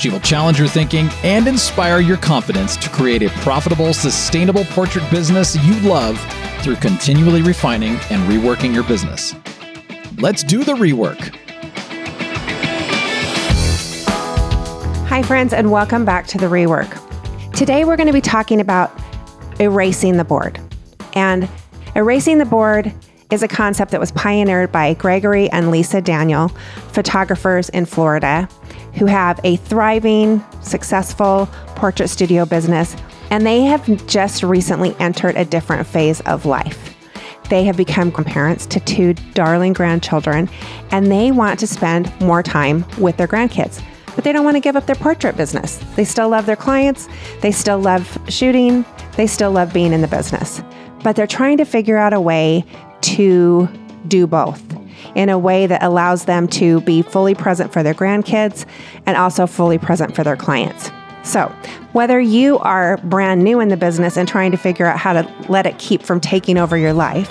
She will challenge your thinking and inspire your confidence to create a profitable, sustainable portrait business you love through continually refining and reworking your business. Let's do the rework. Hi, friends, and welcome back to the rework. Today, we're going to be talking about erasing the board. And erasing the board is a concept that was pioneered by Gregory and Lesa Daniel, photographers in Florida who have a thriving, successful portrait studio business, and they have just recently entered a different phase of life. They have become grandparents to two darling grandchildren, and they want to spend more time with their grandkids. But they don't want to give up their portrait business. They still love their clients, they still love shooting, they still love being in the business. But they're trying to figure out a way to do both in a way that allows them to be fully present for their grandkids and also fully present for their clients. So, whether you are brand new in the business and trying to figure out how to let it keep from taking over your life,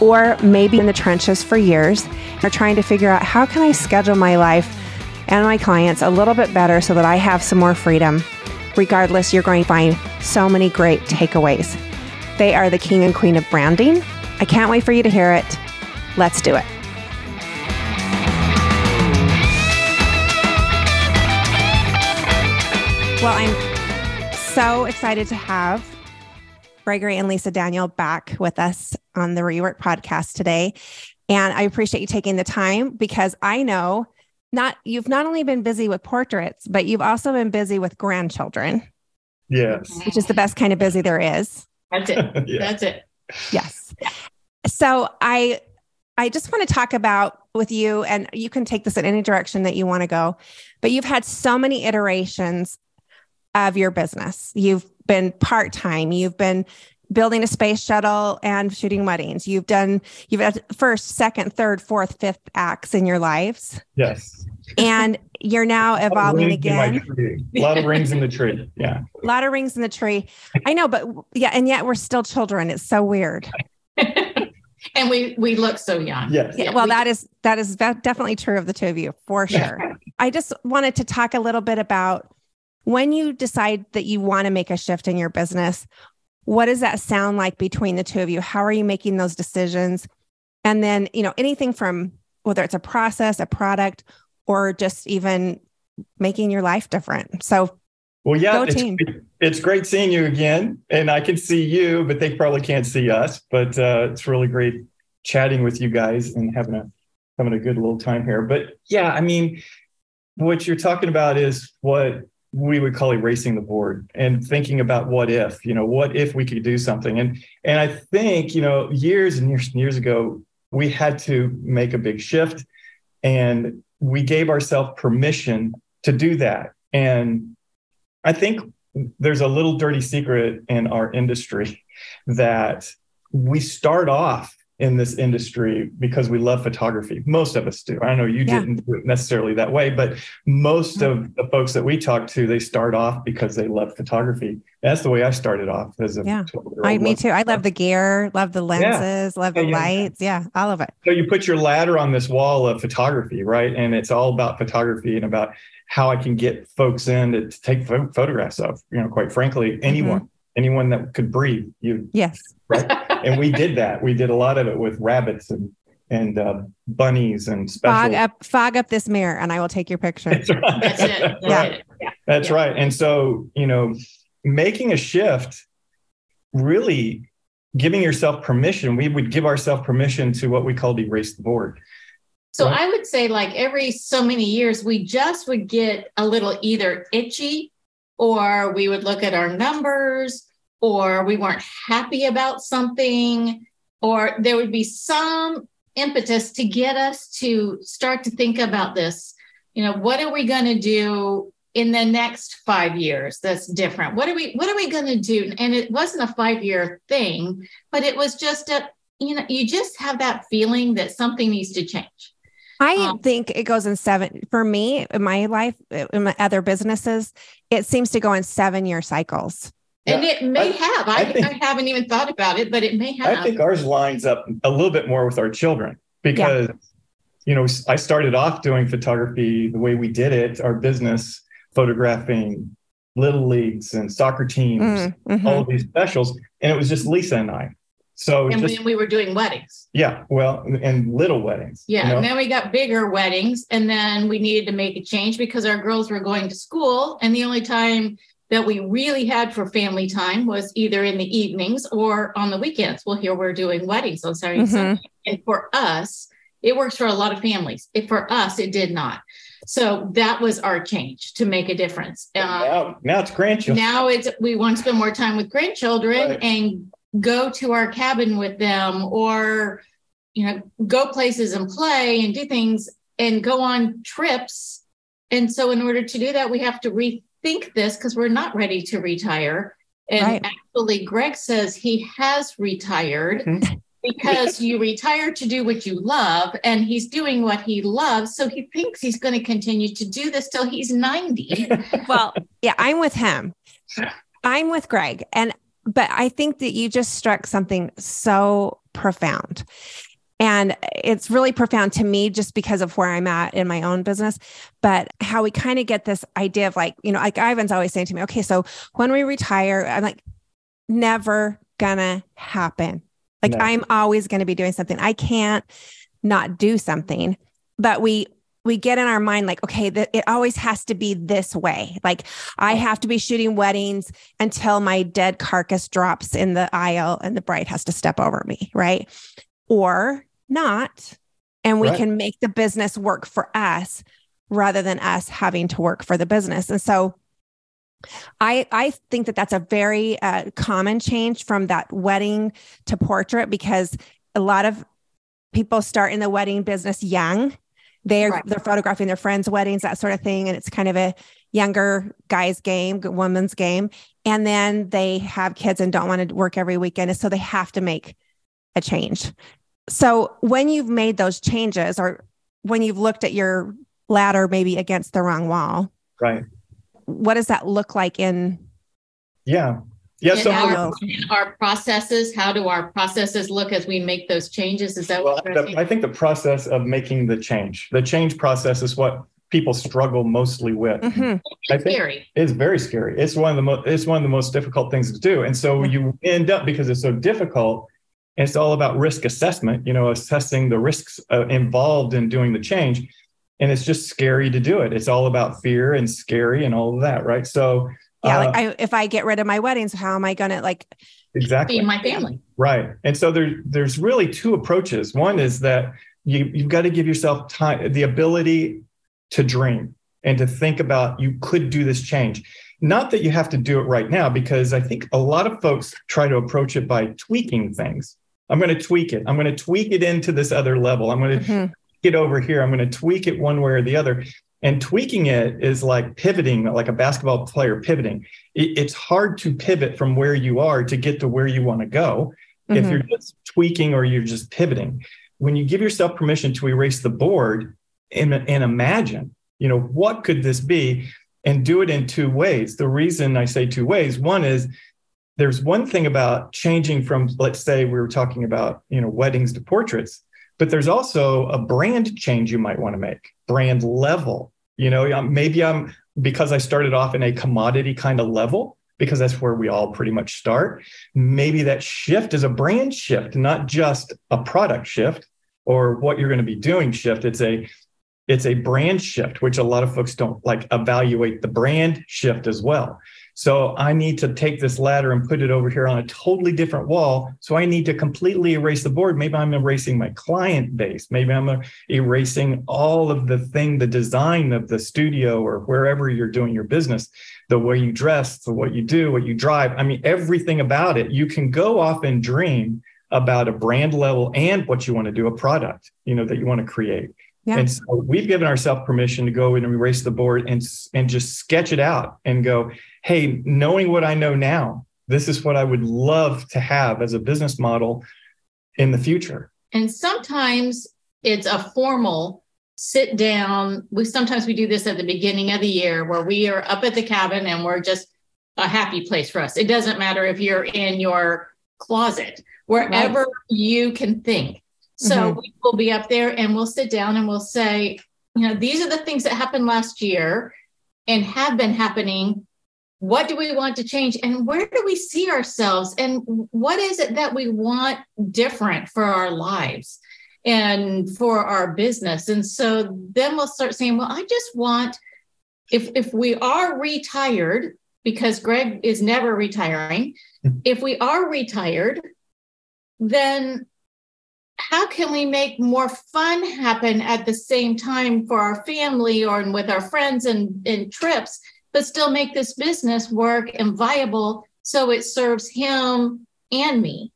or maybe in the trenches for years, are trying to figure out how can I schedule my life and my clients a little bit better so that I have some more freedom. Regardless, you're going to find so many great takeaways. They are the king and queen of branding. I can't wait for you to hear it. Let's do it. Well, I'm so excited to have Gregory and Lesa Daniel back with us on the Rework podcast today. And I appreciate you taking the time because I know not you've not only been busy with portraits, but you've also been busy with grandchildren. Yes. Which is the best kind of busy there is. That's it. yeah. That's it. Yes. So I I just want to talk about with you, and you can take this in any direction that you want to go, but you've had so many iterations of your business. You've been part time, you've been building a space shuttle and shooting weddings. You've done you've had first, second, third, fourth, fifth acts in your lives. Yes. And you're now evolving again. A lot of rings in the tree. Yeah. A lot of rings in the tree. I know, but yeah, and yet we're still children. It's so weird. and we we look so young. Yes. Yeah, well, we, that is that is definitely true of the two of you for sure. I just wanted to talk a little bit about when you decide that you want to make a shift in your business. What does that sound like between the two of you? How are you making those decisions? And then, you know, anything from whether it's a process, a product, or just even making your life different. So, well, yeah, it's, it's, great seeing you again. And I can see you, but they probably can't see us. But uh, it's really great chatting with you guys and having a having a good little time here. But yeah, I mean, what you're talking about is what we would call erasing the board and thinking about what if, you know, what if we could do something. And and I think, you know, years and years and years ago, we had to make a big shift and we gave ourselves permission to do that. And I think there's a little dirty secret in our industry that we start off in this industry because we love photography. Most of us do. I know you yeah. didn't do it necessarily that way, but most of mm-hmm. the folks that we talk to, they start off because they love photography. That's the way I started off as a yeah. I, me too. I love the gear, love the lenses, yeah. love the yeah, lights. Yeah, all of it. So you put your ladder on this wall of photography, right? And it's all about photography and about how I can get folks in to, to take photographs of, you know, quite frankly, anyone, mm-hmm. Anyone that could breathe. You yes. Right. and we did that. We did a lot of it with rabbits and and uh, bunnies and special. Fog up, fog up this mirror, and I will take your picture. That's right. That's it. That's yeah. Yeah. That's yeah. right. And so you know, making a shift, really giving yourself permission. We would give ourselves permission to what we called erase the board. So right? I would say, like every so many years, we just would get a little either itchy, or we would look at our numbers or we weren't happy about something, or there would be some impetus to get us to start to think about this. You know, what are we going to do in the next five years that's different? What are we what are we going to do? And it wasn't a five year thing, but it was just a you know you just have that feeling that something needs to change. I um, think it goes in seven for me in my life, in my other businesses, it seems to go in seven year cycles. And it may I, have. I, I, think, I, haven't even thought about it, but it may have. I think ours lines up a little bit more with our children because, yeah. you know, I started off doing photography the way we did it, our business, photographing little leagues and soccer teams, mm, mm-hmm. all of these specials. And it was just Lesa and I. So and just, we were doing weddings. Yeah, well, and little weddings. Yeah, you know? and then we got bigger weddings, and then we needed to make a change because our girls were going to school, and the only time that we really had for family time was either in the evenings or on the weekends. Well, here we're doing weddings on Saturday mm-hmm. and Sunday. And for us, it works for a lot of families. If for us, it did not. So that was our change to make a difference. Uh, now, now it's grandchildren. Now it's we want to spend more time with grandchildren right. and go to our cabin with them or you know go places and play and do things and go on trips. And so in order to do that, we have to re think this because we're not ready to retire. And right. actually, Greg says he has retired mm-hmm. because you retire to do what you love, and he's doing what he loves. So he thinks he's going to continue to do this till he's 90. well, yeah, I'm with him. I'm with Greg. And, but I think that you just struck something so profound. And it's really profound to me just because of where I'm at in my own business. But how we kind of get this idea of like, you know, like Ivan's always saying to me, okay, so when we retire, I'm like, never gonna happen. Like no. I'm always gonna be doing something. I can't not do something. But we we get in our mind like okay that it always has to be this way like i have to be shooting weddings until my dead carcass drops in the aisle and the bride has to step over me right or not. And we right. can make the business work for us rather than us having to work for the business. And so I I think that that's a very uh, common change from that wedding to portrait because a lot of people start in the wedding business young. They're right. they're photographing their friends' weddings, that sort of thing, and it's kind of a younger guy's game, woman's game. and then they have kids and don't want to work every weekend. So they have to make a change. So when you've made those changes or when you've looked at your ladder maybe against the wrong wall, right. What does that look like in Yeah. Yeah. In So our, our processes, how do our processes look as we make those changes? Is that well, what the. I think the process of making the change, the change process is what people struggle mostly with. Mhm. I think Scary. it's very scary. It's one of the most it's one of the most difficult things to do. And so you end up because it's so difficult, it's all about risk assessment, you know, assessing the risks uh, involved in doing the change. And it's just scary to do it. It's all about fear and scary and all of that, right? So yeah, uh, like I, if I get rid of my weddings, how am I going to like exactly Feed my family. Right. And so there, there's really two approaches. One is that you, you've got to give yourself time, the ability to dream and to think about you could do this change. Not that you have to do it right now, because I think a lot of folks try to approach it by tweaking things. I'm going to tweak it. I'm going to tweak it into this other level. I'm going to Mhm. get over here. I'm going to tweak it one way or the other. And tweaking it is like pivoting, like a basketball player pivoting. It- it's hard to pivot from where you are to get to where you want to go if Mhm. you're just tweaking or you're just pivoting. When you give yourself permission to erase the board and, and imagine, you know, what could this be? And do it in two ways. The reason I say two ways, one is there's one thing about changing from, let's say we were talking about, you know, weddings to portraits, but there's also a brand change you might want to make, brand level. You know, maybe I'm because I started off in a commodity kind of level, because that's where we all pretty much start. Maybe that shift is a brand shift, not just a product shift or what you're going to be doing shift. It's a it's a brand shift, which a lot of folks don't like evaluate the brand shift as well. So I need to take this ladder and put it over here on a totally different wall. So I need to completely erase the board. Maybe I'm erasing my client base. Maybe I'm erasing all of the thing, the design of the studio or wherever you're doing your business, the way you dress, the what you do, what you drive. I mean, everything about it. You can go off and dream about a brand level and what you want to do, a product, you know, that you want to create. Yeah. And so we've given ourselves permission to go in and erase the board and, and just sketch it out and go, hey, knowing what I know now, this is what I would love to have as a business model in the future. And sometimes it's a formal sit down. We sometimes we do this at the beginning of the year where we are up at the cabin and we're just a happy place for us. It doesn't matter if you're in your closet, wherever you can think. So Mhm. we will be up there and we'll sit down and we'll say, you know, these are the things that happened last year and have been happening. What do we want to change? And where do we see ourselves? And what is it that we want different for our lives and for our business? And so then we'll start saying, well, I just want, if if we are retired, because Greg is never retiring, mm-hmm. if we are retired, then how can we make more fun happen at the same time for our family or with our friends and, and trips, but still make this business work and viable so it serves him and me.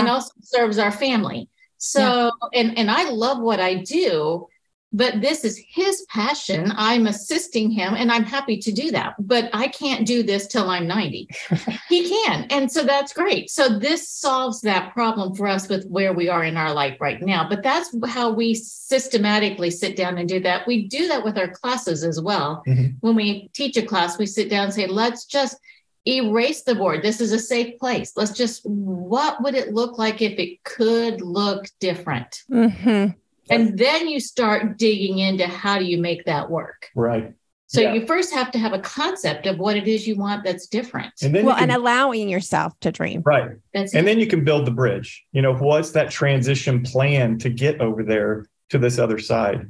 And also serves our family. So, and, and I love what I do, but this is his passion. I'm assisting him and I'm happy to do that, but I can't do this till I'm 90. he can. And so that's great. So this solves that problem for us with where we are in our life right now. But that's how we systematically sit down and do that. We do that with our classes as well. Mhm. When we teach a class, we sit down and say, let's just erase the board. This is a safe place. Let's just, what would it look like if it could look different? Mhm. And then you start digging into how do you make that work. Right. So Yeah. you first have to have a concept of what it is you want that's different. And then Well, can, and allowing yourself to dream. right. That's And it. then you can build the bridge. You know, what's that transition plan to get over there to this other side?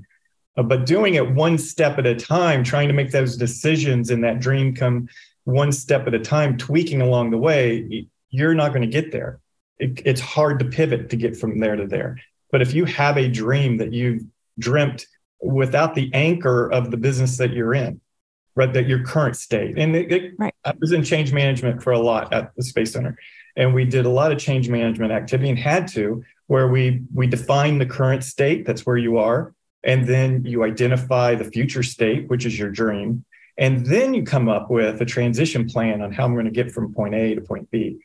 Uh, but doing it one step at a time, trying to make those decisions and that dream come one step at a time, tweaking along the way, you're not going to get there. It, it's hard to pivot to get from there to there. But if you have a dream that you've dreamt without the anchor of the business that you're in, right, that your current state, and it, it- Right. I was in change management for a lot at the Space Center and we did a lot of change management activity and had to where we we define the current state that's where you are and then you identify the future state which is your dream And then you come up with a transition plan on how I'm going to get from point A to point B.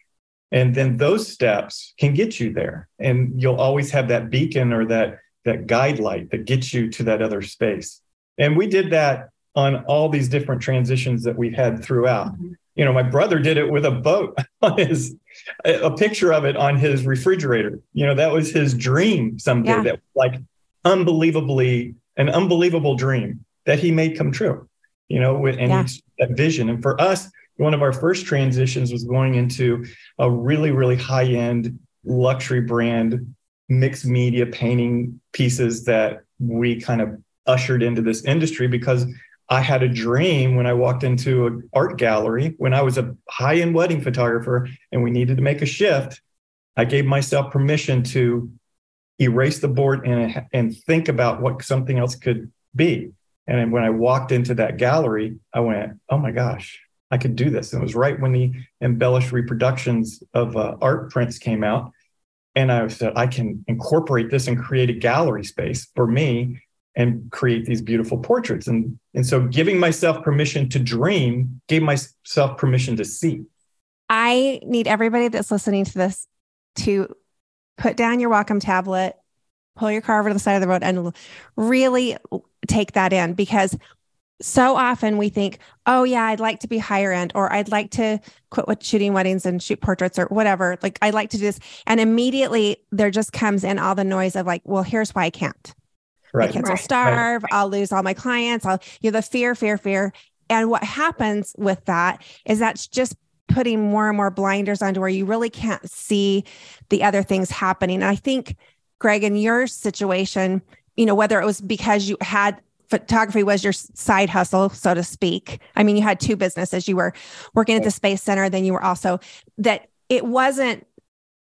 And then those steps can get you there. And you'll always have that beacon or that, that guide light that gets you to that other space. And we did that on all these different transitions that we've had throughout. Mm-hmm. You know, my brother did it with a boat on his, a picture of it on his refrigerator. You know, that was his dream someday yeah. that like unbelievably, an unbelievable dream that he made come true, you know, and yeah. that vision. And for us, one of our first transitions was going into a really, really high end luxury brand mixed media painting pieces that we kind of ushered into this industry because I had a dream when I walked into an art gallery when I was a high end wedding photographer and we needed to make a shift. I gave myself permission to erase the board and, and think about what something else could be. And when I walked into that gallery, I went, oh my gosh, I could do this. And it was right when the embellished reproductions of uh, art prints came out. And I said, I can incorporate this and create a gallery space for me and create these beautiful portraits. And, and so giving myself permission to dream gave myself permission to see. I need everybody that's listening to this to put down your Wacom tablet, pull your car over to the side of the road, and really take that in because so often we think, oh, yeah, I'd like to be higher end, or I'd like to quit with shooting weddings and shoot portraits or whatever. Like, I'd like to do this. And immediately there just comes in all the noise of, like, well, here's why I can't. Right. My kids right. will starve. Right. I'll lose all my clients. I'll, you know, the fear, fear, fear. And what happens with that is that's just putting more and more blinders onto where you really can't see the other things happening. And I think, Greg, in your situation, you know, whether it was because you had photography was your side hustle, so to speak. I mean, you had two businesses. You were working at the Space Center, then you were also that it wasn't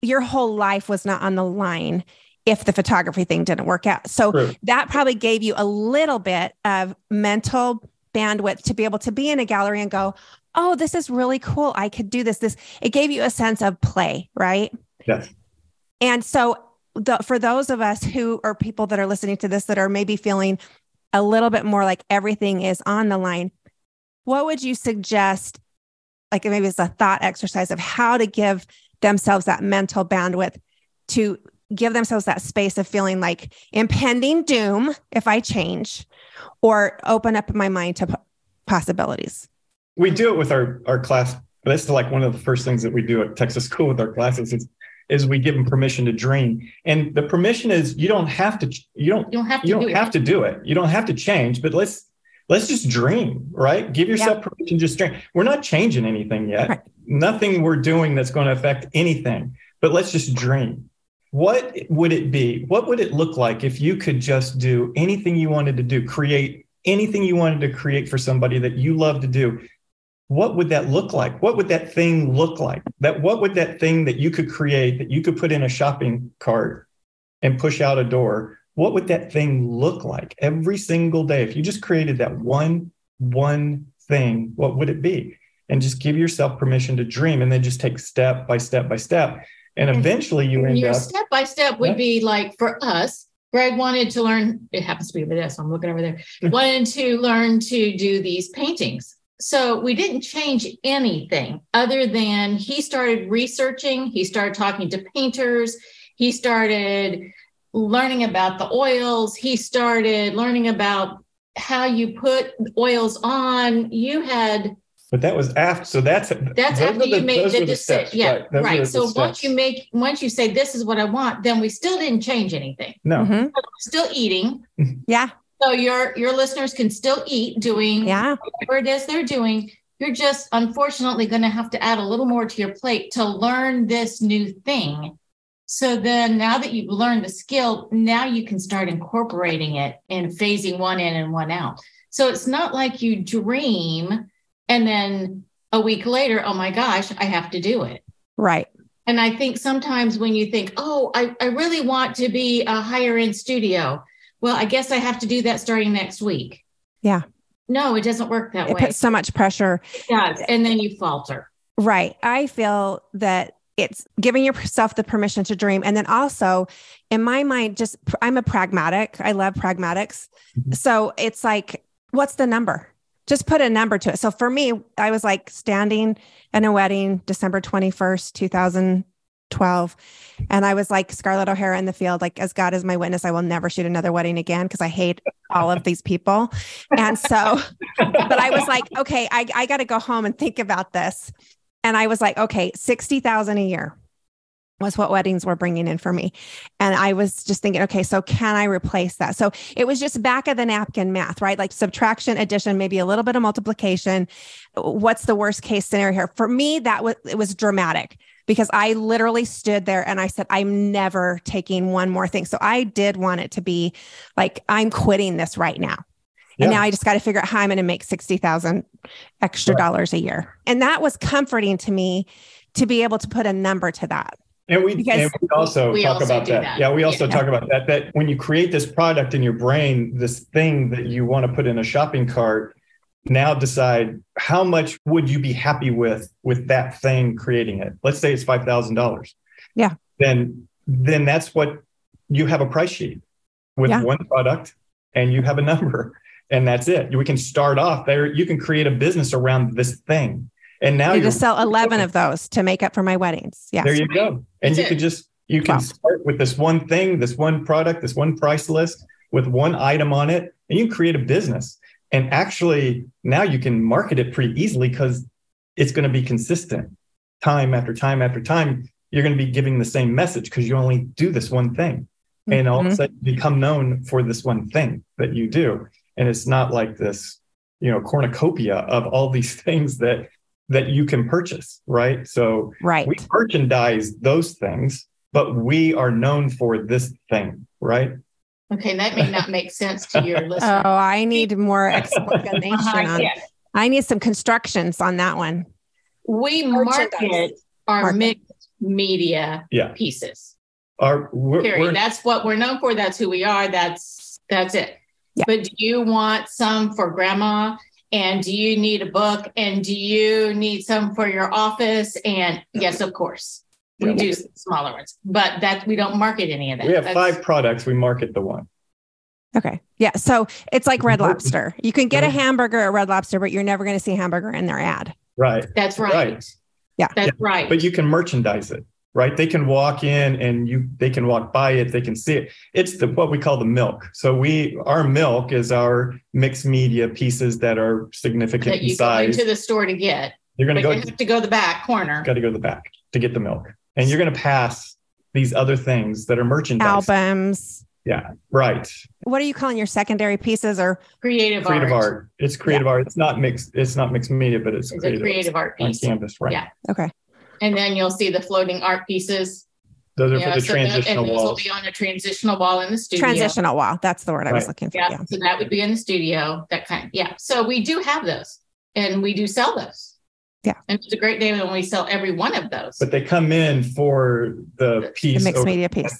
your whole life was not on the line if the photography thing didn't work out. So True. that probably gave you a little bit of mental bandwidth to be able to be in a gallery and go, "Oh, this is really cool. I could do this." This it gave you a sense of play, right? Yes. And so the, for those of us who are people that are listening to this that are maybe feeling a little bit more like everything is on the line, what would you suggest? Like maybe it's a thought exercise of how to give themselves that mental bandwidth to give themselves that space of feeling like impending doom if I change or open up my mind to possibilities. We do it with our, our class. That's like one of the first things that we do at Texas School with our classes is is we give them permission to dream. And the permission is you don't have to you don't you don't have to, you don't do, have it. to do it. You don't have to change, but let's let's just dream, right? Give yourself yeah. permission just dream. We're not changing anything yet. Right. Nothing we're doing that's going to affect anything. But let's just dream. What would it be? What would it look like if you could just do anything you wanted to do, create anything you wanted to create for somebody that you love to do what would that look like? What would that thing look like? That what would that thing that you could create that you could put in a shopping cart and push out a door? What would that thing look like every single day? If you just created that one one thing, what would it be? And just give yourself permission to dream and then just take step by step by step. And eventually you end your up step by step would yeah. be like for us, Greg wanted to learn, it happens to be over there, so I'm looking over there, wanted to learn to do these paintings so we didn't change anything other than he started researching, he started talking to painters, he started learning about the oils, he started learning about how you put oils on. You had but that was after so that's that's after you the, made the decision yeah right, right. so once you make once you say this is what i want then we still didn't change anything no mm-hmm. still eating yeah so your your listeners can still eat doing yeah. whatever it is they're doing. You're just unfortunately going to have to add a little more to your plate to learn this new thing. So then now that you've learned the skill, now you can start incorporating it and phasing one in and one out. So it's not like you dream and then a week later, oh my gosh, I have to do it. Right. And I think sometimes when you think, oh, I, I really want to be a higher end studio, well, I guess I have to do that starting next week. Yeah. No, it doesn't work that it way. It puts so much pressure. It does. And then you falter. Right. I feel that it's giving yourself the permission to dream. And then also, in my mind, just I'm a pragmatic. I love pragmatics. Mm-hmm. So it's like, what's the number? just put a number to it. So for me, I was like standing in a wedding December 21st, 2012. And I was like Scarlett O'Hara in the field, like, as God is my witness, I will never shoot another wedding again because I hate all of these people. And so, but I was like, okay, I, I got to go home and think about this. And I was like, okay, 60,000 a year was what weddings were bringing in for me. And I was just thinking, okay, so can I replace that? So it was just back of the napkin math, right? Like subtraction, addition, maybe a little bit of multiplication. What's the worst case scenario here? For me, that was it was dramatic because I literally stood there and I said, I'm never taking one more thing. So I did want it to be like, I'm quitting this right now. Yeah. And now I just got to figure out how I'm going to make 60,000 extra right. dollars a year. And that was comforting to me to be able to put a number to that. And we, and we also we talk also about that. that. Yeah, we also yeah. talk about that. That when you create this product in your brain, this thing that you want to put in a shopping cart, now decide how much would you be happy with with that thing creating it. Let's say it's five thousand dollars. Yeah. Then then that's what you have a price sheet with yeah. one product, and you have a number, and that's it. We can start off there. You can create a business around this thing and now you just sell 11 of those to make up for my weddings. Yeah. There you go. And That's you it. can just, you can wow. start with this one thing, this one product, this one price list with one item on it, and you can create a business. And actually, now you can market it pretty easily because it's going to be consistent time after time after time. You're going to be giving the same message because you only do this one thing. Mm-hmm. And all of a mm-hmm. sudden, you become known for this one thing that you do. And it's not like this, you know, cornucopia of all these things that that you can purchase, right? So right. we merchandise those things, but we are known for this thing, right? Okay, that may not make sense to your listeners. Oh, I need more explanation uh-huh, on. Yeah. I need some constructions on that one. We market our market. mixed media yeah. pieces. Our we're, we're, that's what we're known for. That's who we are. That's that's it. Yeah. But do you want some for grandma and do you need a book and do you need some for your office and yes of course we do smaller ones but that we don't market any of that we have That's, five products we market the one okay yeah so it's like red lobster you can get a hamburger at red lobster but you're never going to see hamburger in their ad right that's right, right. yeah that's yeah. right but you can merchandise it right? They can walk in and you they can walk by it, they can see it. It's the what we call the milk. So we our milk is our mixed media pieces that are significant that you in size. Go into the store to get. You're going to go. Have to go the back corner. Got to go to the back to get the milk, and you're going to pass these other things that are merchandise albums. Yeah, right. What are you calling your secondary pieces or creative creative art? art. It's creative yeah. art. It's not mixed. It's not mixed media, but it's, it's creative, creative art piece on canvas, right? Yeah. Okay. And then you'll see the floating art pieces. Those are for the so transitional and those will be on a transitional wall in the studio. Transitional wall. That's the word right. I was looking for. Yeah. yeah. So that would be in the studio. That kind. Of, yeah. So we do have those, and we do sell those. Yeah. And it's a great day when we sell every one of those. But they come in for the piece, the mixed media piece.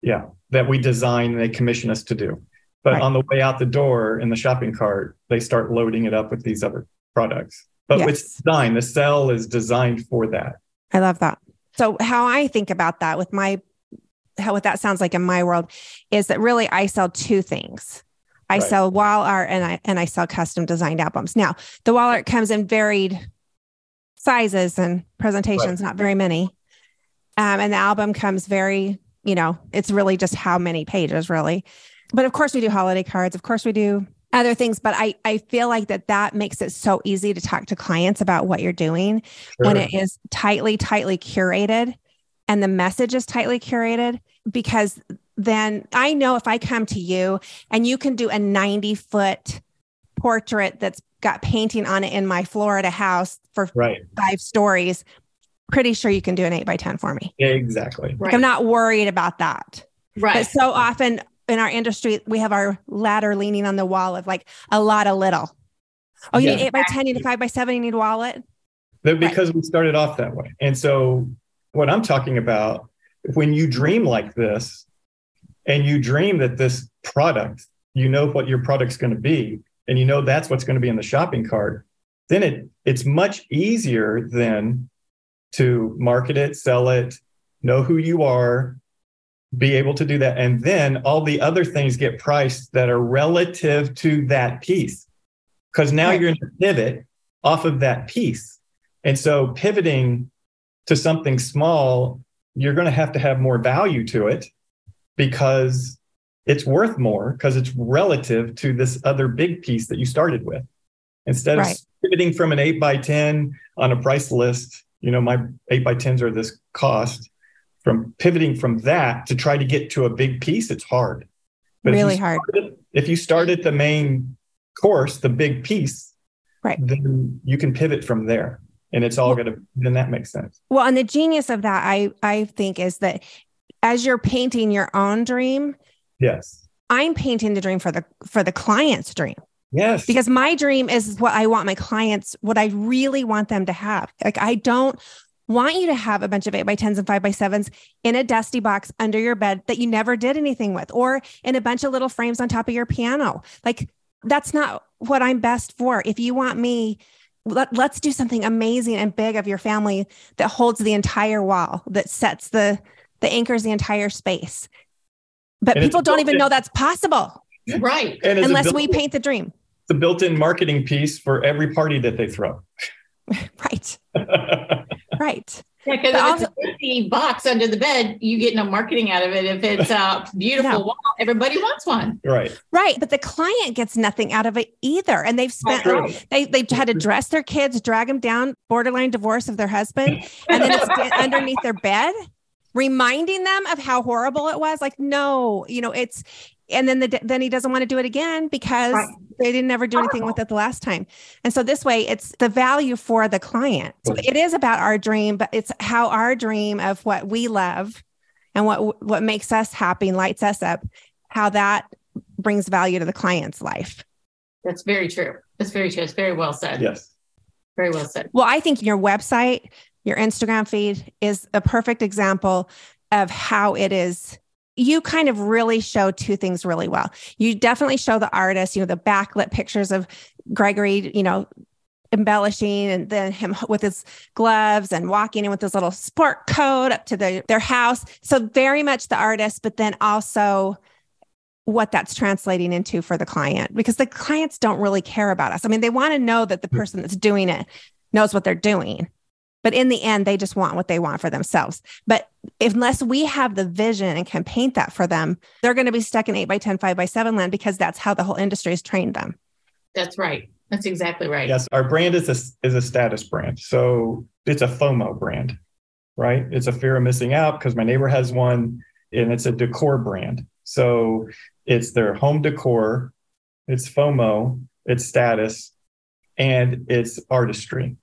yeah, that we design. And they commission us to do. But right. on the way out the door in the shopping cart, they start loading it up with these other products. But yes. it's designed, the sell is designed for that. I love that. So how I think about that with my how what that sounds like in my world is that really I sell two things. I right. sell wall art and I and I sell custom designed albums. Now, the wall art comes in varied sizes and presentations, right. not very many. Um, and the album comes very, you know, it's really just how many pages, really. But of course, we do holiday cards. Of course, we do other things but i i feel like that that makes it so easy to talk to clients about what you're doing sure. when it is tightly tightly curated and the message is tightly curated because then i know if i come to you and you can do a 90 foot portrait that's got painting on it in my florida house for right. five stories pretty sure you can do an 8 by 10 for me exactly right. i'm not worried about that right but so often in our industry, we have our ladder leaning on the wall of like a lot of little. Oh, you yeah. need eight by 10, you need five by seven, you need a wallet. But Because right. we started off that way. And so, what I'm talking about, when you dream like this and you dream that this product, you know what your product's going to be, and you know that's what's going to be in the shopping cart, then it, it's much easier then to market it, sell it, know who you are, be able to do that. And then all the other things get priced that are relative to that piece. because now you're going to pivot off of that piece. And so pivoting to something small, you're going to have to have more value to it because it's worth more because it's relative to this other big piece that you started with. Instead Right. of pivoting from an eight by 10 on a price list, you know, my eight by 10s are this cost. From pivoting from that to try to get to a big piece, it's hard. if you Really hard. started- if you start at the main course, the big piece, Right. then you can pivot from there. And it's all gonna then that makes sense. Well, and the genius of that, I I think, is that as you're painting your own dream, Yes. I'm painting the dream for the for the client's dream Yes. because my dream is what I want my clients, what I really want them to have. Like I don't want you to have a bunch of eight by tens and five by sevens in a dusty box under your bed that you never did anything with, or in a bunch of little frames on top of your piano. Like that's not what I'm best for. If you want me, let, let's do something amazing and big of your family that holds the entire wall, that sets the the anchors the entire space. But And people don't even built-in- know that's possible Right. and unless we paint the dream. the built-in marketing piece for every party that they throw. Right. Right. Yeah, because But if it's a empty box under the bed, you get no marketing out of it. If it's a beautiful No. wall, everybody wants one. right. Right. But the client gets nothing out of it either. And they've spent true. they they've had to dress their kids, drag them down, borderline divorce of their husband, and then it's underneath their bed, reminding them of how horrible it was. Like, no, you know, it's and then the then he doesn't want to do it again because Right. they didn't ever do anything with it the last time. And so this way it's the value for the client. So it is about our dream, but it's how our dream of what we love and what what makes us happy and lights us up, how that brings value to the client's life. That's very true. That's very true. It's very well said. Yes. Very well said. Well, I think your website, your Instagram feed is a perfect example of how it is. You kind of really show two things really well. You definitely show the artist, you know, the backlit pictures of Gregory, you know, embellishing and then him with his gloves and walking in with his little sport coat up to the, their house. So very much the artist, but then also what that's translating into for the client because the clients don't really care about us. I mean, they want to know that the hmm. person that's doing it knows what they're doing. But in the end, they just want what they want for themselves. But unless we have the vision and can paint that for them, they're going to be stuck in 8 by 10, 5 by 7 land because that's how the whole industry has trained them. That's right. That's exactly right. Yes. Our brand is a is a status brand. So it's a FOMO brand, right? It's a fear of missing out because my neighbor has one and it's a decor brand. So it's their home decor, it's FOMO, it's status, and it's artistry.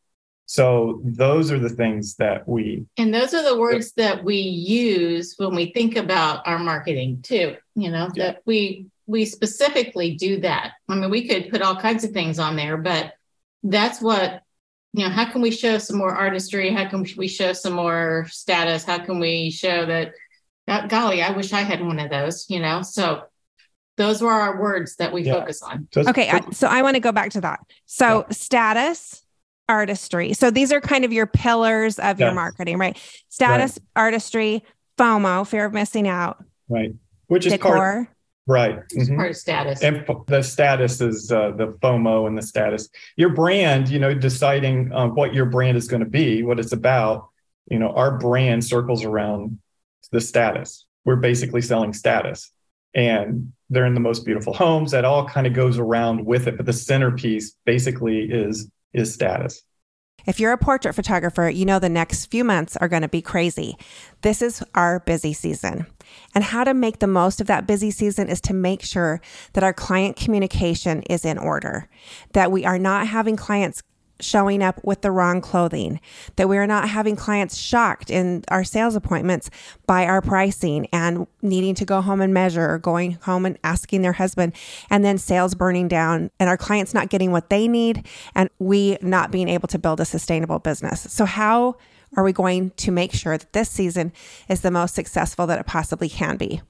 So those are the things that we And those are the words that we use when we think about our marketing too. You know, Yeah. that we we specifically do that. I mean, we could put all kinds of things on there, but that's what you know, how can we show some more artistry? How can we show some more status? How can we show that uh, golly, I wish I had one of those, you know? So those were our words that we Yeah. focus on. Okay. So I want to go back to that. So status, artistry. So these are kind of your pillars of your marketing, right? Status, artistry, FOMO, fear of missing out, right, which is decor. part right. It's Mhm. part of status. and f- the status is uh, the FOMO and the status. Your brand, you know, deciding uh, what your brand is going to be, what it's about. You know, our brand circles around the status. We're basically selling status, and they're in the most beautiful homes. That all kind of goes around with it, but the centerpiece basically is is status. If you're a portrait photographer, you know the next few months are going to be crazy. This is our busy season. And how to make the most of that busy season is to make sure that our client communication is in order, that we are not having clients showing up with the wrong clothing, that we are not having clients shocked in our sales appointments by our pricing and needing to go home and measure or going home and asking their husband, and then sales burning down and our clients not getting what they need and we not being able to build a sustainable business. So, how are we going to make sure that this season is the most successful that it possibly can be?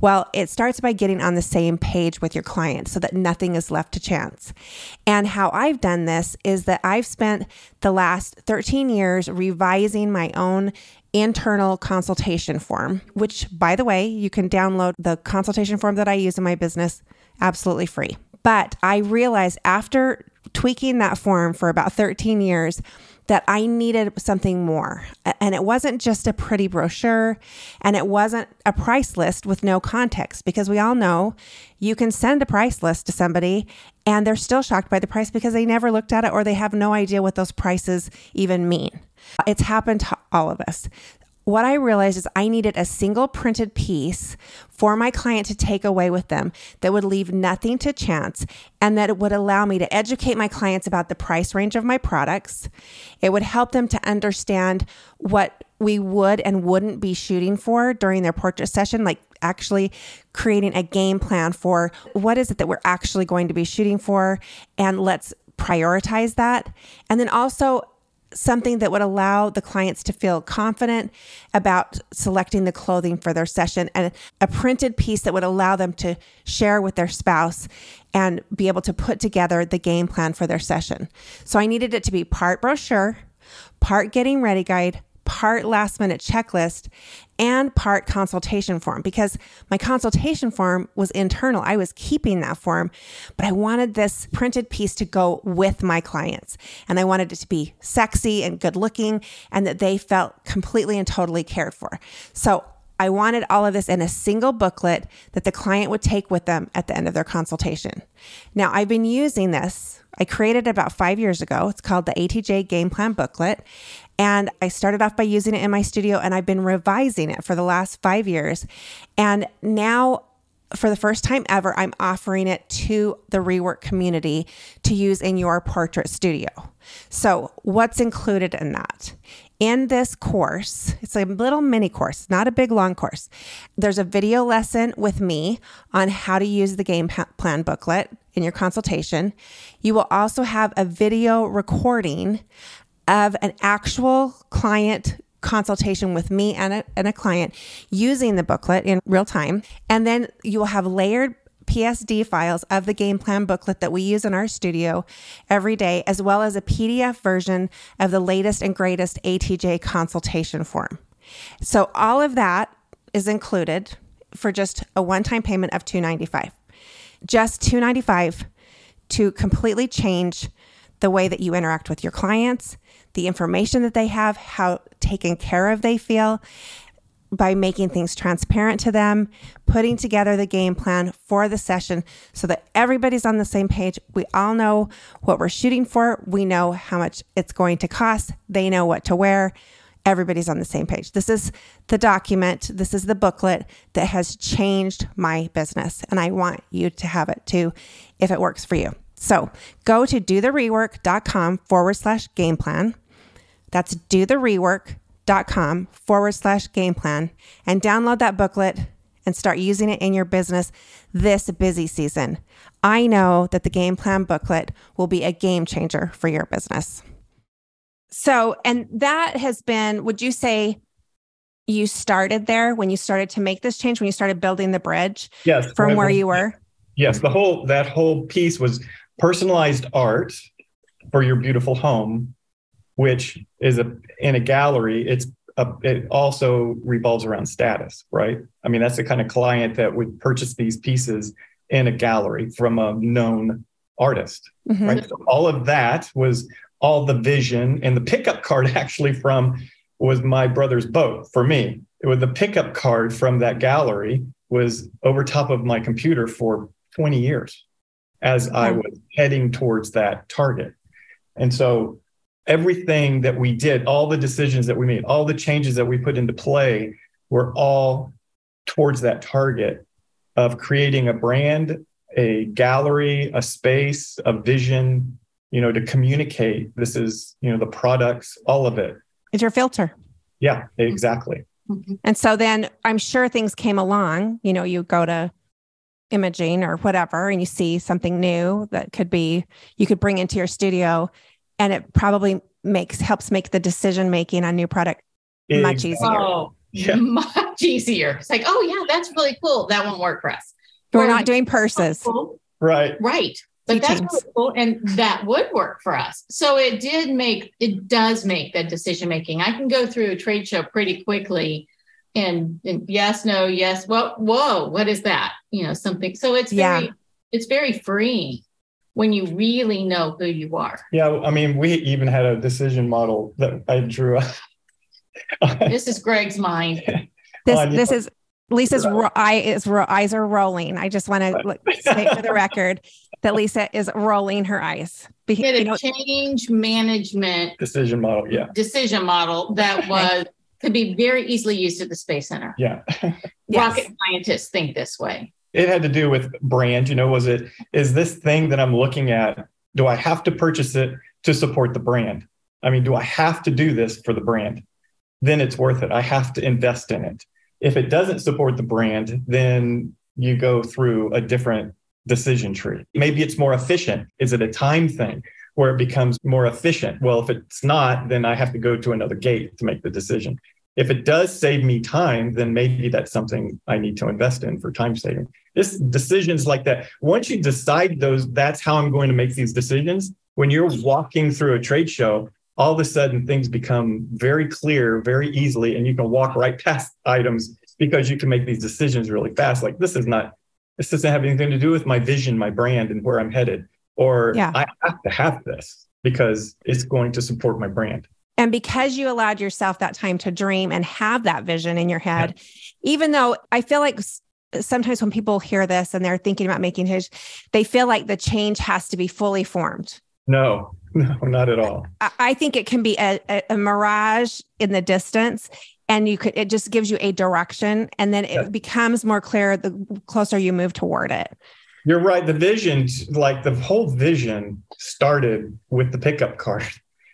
Well, it starts by getting on the same page with your client so that nothing is left to chance. And how I've done this is that I've spent the last 13 years revising my own internal consultation form, which, by the way, you can download the consultation form that I use in my business absolutely free. But I realized after tweaking that form for about 13 years that I needed something more. And it wasn't just a pretty brochure and it wasn't a price list with no context because we all know you can send a price list to somebody and they're still shocked by the price because they never looked at it or they have no idea what those prices even mean. It's happened to all of us what I realized is I needed a single printed piece for my client to take away with them that would leave nothing to chance and that it would allow me to educate my clients about the price range of my products. It would help them to understand what we would and wouldn't be shooting for during their portrait session, like actually creating a game plan for what is it that we're actually going to be shooting for and let's prioritize that. And then also something that would allow the clients to feel confident about selecting the clothing for their session and a printed piece that would allow them to share with their spouse and be able to put together the game plan for their session. So I needed it to be part brochure, part getting ready guide, part last minute checklist and part consultation form because my consultation form was internal. I was keeping that form, but I wanted this printed piece to go with my clients. And I wanted it to be sexy and good looking and that they felt completely and totally cared for. So I wanted all of this in a single booklet that the client would take with them at the end of their consultation. Now, I've been using this. I created it about five years ago. It's called the ATJ Game Plan Booklet. And I started off by using it in my studio and I've been revising it for the last five years. And now, for the first time ever, I'm offering it to the rework community to use in your portrait studio. So, what's included in that? In this course, it's a little mini course, not a big long course. There's a video lesson with me on how to use the game plan booklet in your consultation. You will also have a video recording of an actual client consultation with me and a, and a client using the booklet in real time. And then you will have layered PSD files of the game plan booklet that we use in our studio every day, as well as a PDF version of the latest and greatest ATJ consultation form. So all of that is included for just a one-time payment of 295. Just 295 to completely change the way that you interact with your clients, the information that they have, how taken care of they feel by making things transparent to them, putting together the game plan for the session so that everybody's on the same page. We all know what we're shooting for. We know how much it's going to cost. They know what to wear. Everybody's on the same page. This is the document, this is the booklet that has changed my business. And I want you to have it too if it works for you. So go to dotherework.com forward slash game plan. That's dotherework.com forward slash game plan and download that booklet and start using it in your business this busy season. I know that the game plan booklet will be a game changer for your business. So, and that has been, would you say you started there when you started to make this change, when you started building the bridge yes, from where you were? Yes, the whole, that whole piece was personalized art for your beautiful home, which is a in a gallery. It's a, it also revolves around status, right? I mean, that's the kind of client that would purchase these pieces in a gallery from a known artist, mm-hmm. right? So all of that was all the vision, and the pickup card actually from was my brother's boat for me. It was the pickup card from that gallery was over top of my computer for 20 years as I was heading towards that target. And so everything that we did, all the decisions that we made, all the changes that we put into play were all towards that target of creating a brand, a gallery, a space, a vision, you know, to communicate this is, you know, the products, all of it. It's your filter. Yeah, exactly. Mm-hmm. And so then I'm sure things came along, you know, you go to imaging or whatever and you see something new that could be you could bring into your studio and it probably makes helps make the decision making on new product much easier. Oh, yeah. much easier. It's like oh yeah that's really cool. That won't work for us. We're or, not doing purses. right. Right. But that's really cool and that would work for us. So it did make it does make that decision making. I can go through a trade show pretty quickly and, and yes, no, yes, well, whoa, what is that? You know, something. So it's very, yeah. it's very freeing. When you really know who you are. Yeah, I mean, we even had a decision model that I drew. Up. this is Greg's mind. This this is Lesa's ro- eye is ro- eyes are rolling. I just want to say for the record that Lisa is rolling her eyes. Be- had a you know, change management decision model. Yeah, decision model that was could be very easily used at the space center. Yeah, rocket yes. scientists think this way. It had to do with brand. You know, was it is this thing that I'm looking at? Do I have to purchase it to support the brand? I mean, do I have to do this for the brand? Then it's worth it. I have to invest in it if it doesn't support the brand, then you go through a different decision tree. Maybe it's more efficient. Is it a time thing where it becomes more efficient? Well, if it's not, then I have to go to another gate to make the decision. If it does save me time, then maybe that's something I need to invest in for time saving. This decisions like that. Once you decide those, that's how I'm going to make these decisions. When you're walking through a trade show, all of a sudden things become very clear very easily and you can walk right past items because you can make these decisions really fast like this is not this doesn't have anything to do with my vision my brand and where i'm headed or yeah. i have to have this because it's going to support my brand and because you allowed yourself that time to dream and have that vision in your head yeah. even though i feel like sometimes when people hear this and they're thinking about making his they feel like the change has to be fully formed no No, not at all. I think it can be a, a, a, mirage in the distance, and you could it just gives you a direction, and then it yeah. becomes more clear the closer you move toward it. You're right. The vision, like the whole vision, started with the pickup card.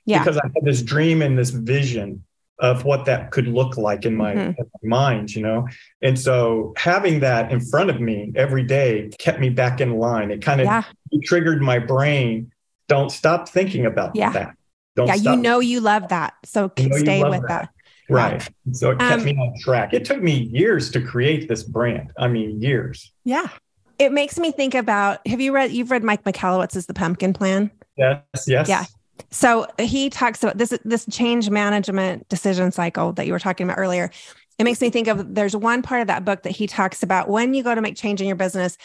Yeah. Because I had this dream and this vision of what that could look like in my, mm-hmm. in my mind, you know? And so having that in front of me every day kept me back in line. It kind of yeah. triggered my brain don't stop thinking about yeah. that. Don't yeah, you know you love that. So you know stay with that. that. Right. So it kept um, me on track. It took me years to create this brand. I mean, years. Yeah. It makes me think about have you read you've read Mike Michalowicz's The Pumpkin Plan? Yes, yes. Yeah. So he talks about this this change management decision cycle that you were talking about earlier. It makes me think of there's one part of that book that he talks about when you go to make change in your business,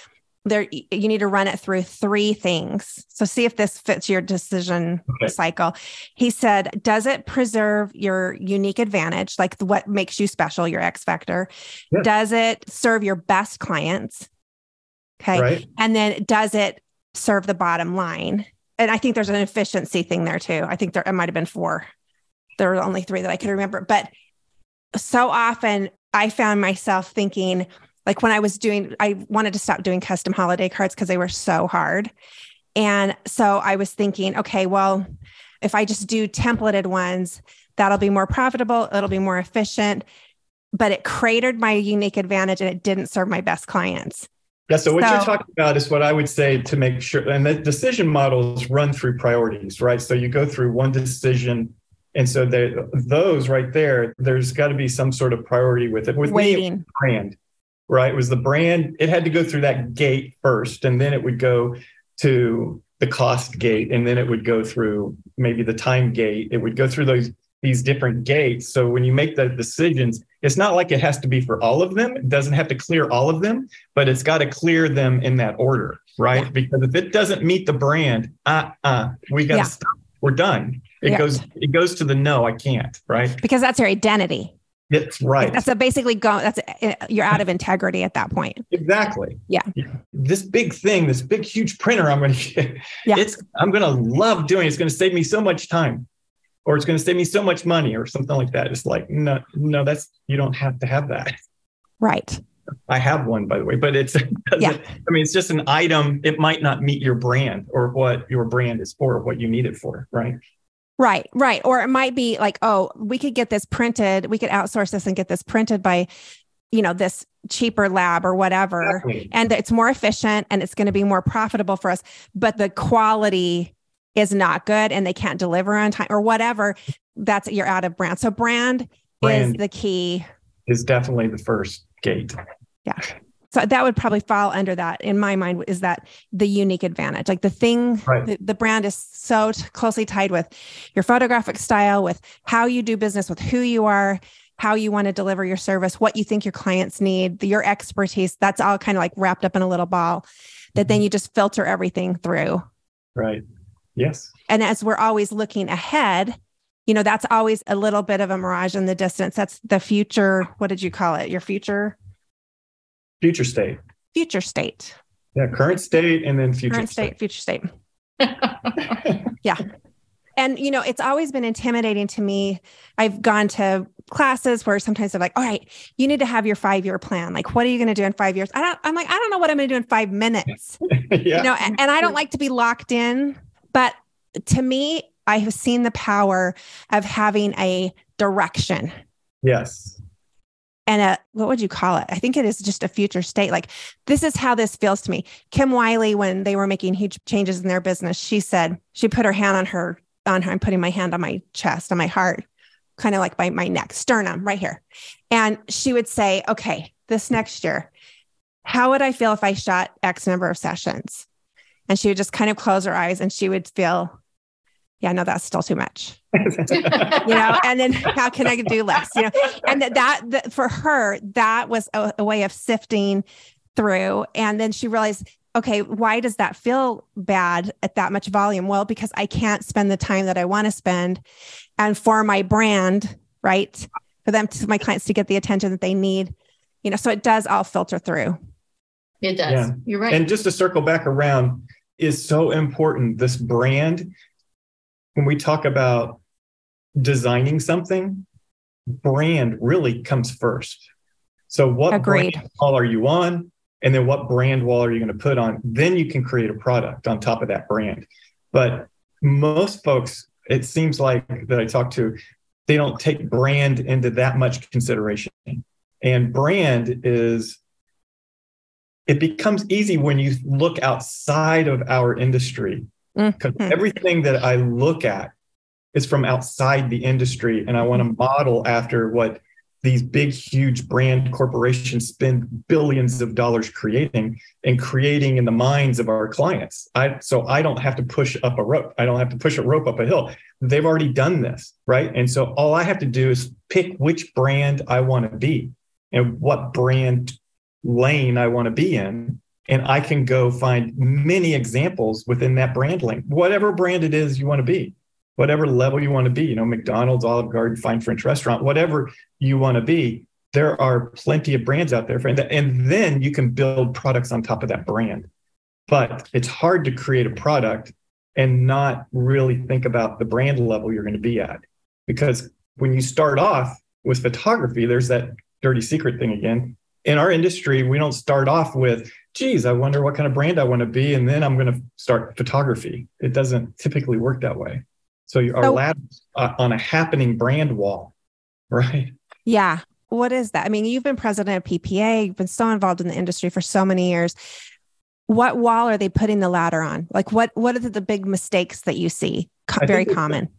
there you need to run it through three things so see if this fits your decision okay. cycle he said does it preserve your unique advantage like what makes you special your x factor yeah. does it serve your best clients okay right. and then does it serve the bottom line and i think there's an efficiency thing there too i think there it might have been four there were only three that i could remember but so often i found myself thinking like when I was doing, I wanted to stop doing custom holiday cards because they were so hard. And so I was thinking, okay, well, if I just do templated ones, that'll be more profitable, it'll be more efficient. But it cratered my unique advantage and it didn't serve my best clients. Yeah. So what so, you're talking about is what I would say to make sure, and the decision models run through priorities, right? So you go through one decision, and so they, those right there, there's got to be some sort of priority with it. With waiting me, brand, right? It was the brand, it had to go through that gate first, and then it would go to the cost gate, and then it would go through maybe the time gate. It would go through those these different gates. So when you make the decisions, it's not like it has to be for all of them. It doesn't have to clear all of them, but it's got to clear them in that order, right? Yeah. Because if it doesn't meet the brand, uh uh we got to yeah. stop. We're done. It yeah. goes it goes to the no, I can't, right? Because that's your identity. It's right. That's a basically go. That's a, you're out of integrity at that point. Exactly. Yeah. This big thing, this big huge printer, I'm going to get. Yeah. It's I'm going to love doing. It's going to save me so much time, or it's going to save me so much money, or something like that. It's like no, no, that's you don't have to have that. Right. I have one, by the way, but it's. yeah. I mean, it's just an item. It might not meet your brand or what your brand is for, what you need it for, right? Right, right. Or it might be like, oh, we could get this printed. We could outsource this and get this printed by, you know, this cheaper lab or whatever. Exactly. And it's more efficient and it's going to be more profitable for us. But the quality is not good and they can't deliver on time or whatever. That's you're out of brand. So brand, brand is the key. Is definitely the first gate. Yeah. So that would probably fall under that in my mind is that the unique advantage. Like the thing, right. the, the, brand is so t- closely tied with your photographic style, with how you do business, with who you are, how you want to deliver your service, what you think your clients need, your expertise. That's all kind of like wrapped up in a little ball that then mm-hmm. you just filter everything through. Right. Yes. And as we're always looking ahead, you know, that's always a little bit of a mirage in the distance. That's the future. What did you call it? Your future? Future state. Future state. Yeah. Current state and then future Current state, future state. yeah. And, you know, it's always been intimidating to me. I've gone to classes where sometimes they're like, all right, you need to have your five year plan. Like, what are you going to do in five years? I don't, I'm like, I don't know what I'm going to do in five minutes. yeah. You know, and, and I don't like to be locked in. But to me, I have seen the power of having a direction yes. and a what would you call it? I think it is just a future state. Like this is how this feels to me. Kim Wiley, when they were making huge changes in their business, she said she put her hand on her on her. I'm putting my hand on my chest, on my heart, kind of like by my neck, sternum, right here. And she would say, "Okay, this next year, how would I feel if I shot X number of sessions?" And she would just kind of close her eyes, and she would feel, "Yeah, no, that's still too much." you know and then how can i do less you know and that, that, that for her that was a, a way of sifting through and then she realized okay why does that feel bad at that much volume well because i can't spend the time that i want to spend and for my brand right for them to my clients to get the attention that they need you know so it does all filter through It does. Yeah. You're right. And just to circle back around is so important. This brand, when we talk about designing something, brand really comes first. So, what Agreed. brand wall are you on? And then what brand wall are you going to put on? Then you can create a product on top of that brand. But most folks, it seems like that I talk to, they don't take brand into that much consideration. And brand is it becomes easy when you look outside of our industry because Mhm. everything that I look at is from outside the industry, and I want to model after what these big, huge brand corporations spend billions of dollars creating and creating in the minds of our clients. I so I don't have to push up a rope. I don't have to push a rope up a hill. They've already done this, right? And so all I have to do is pick which brand I want to be and what brand lane I want to be in. And I can go find many examples within that brand lane, whatever brand it is you want to be, whatever level you want to be, you know, McDonald's, Olive Garden, fine French restaurant, whatever you want to be. There are plenty of brands out there. And then you can build products on top of that brand. But it's hard to create a product and not really think about the brand level you're going to be at. Because when you start off with photography, there's that dirty secret thing again in our industry, we don't start off with, geez, I wonder what kind of brand I want to be. And then I'm going to start photography. It doesn't typically work that way. So you- our So- uh, on a happening brand wall, right? Yeah. What is that? I mean, you've been president of PPA, you've been so involved in the industry for so many years. What wall are they putting the ladder on? Like what what are the, big mistakes that you see? Co- very common.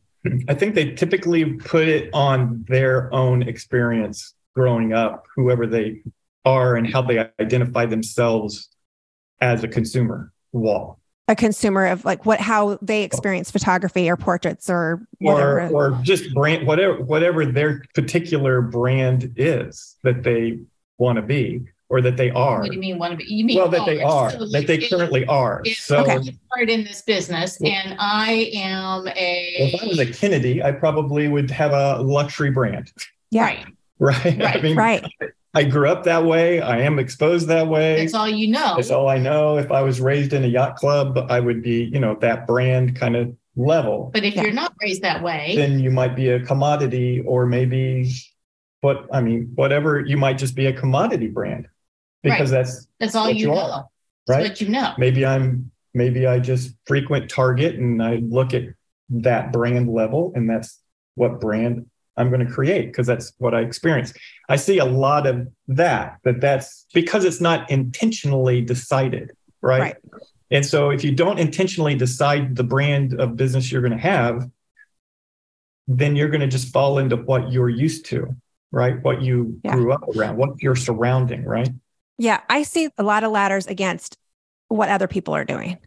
I think they typically put it on their own experience growing up, whoever they are and how they identify themselves as a consumer wall. A consumer of like what how they experience photography or portraits or whatever. or or just brand whatever whatever their particular brand is that they want to be or that they are What do you mean want to be? You mean well that oh, they oh, are so that they if- currently are if so Okay. I started in this business Well- and I am a if i was a kennedy i probably would have a luxury brand yeah. right. right, i mean Right. I grew up that way i am exposed that way That's all you know. that's all i know if i was raised in a yacht club i would be you know that brand kind of level But if Yeah. you're not raised that way, then you might be a commodity or maybe what i mean whatever you might just be a commodity brand because that's that's all what you you know. are, That's right what you know. maybe i'm maybe i just frequent target and i look at that brand level and that's what brand i'm going to create because that's what i experience i see a lot of that that that's because it's not intentionally decided right, Right. and so if you don't intentionally decide the brand of business you're going to have then you're going to just fall into what you're used to right what you Yeah. grew up around what you're surrounding right Yeah, I see a lot of ladders against what other people are doing.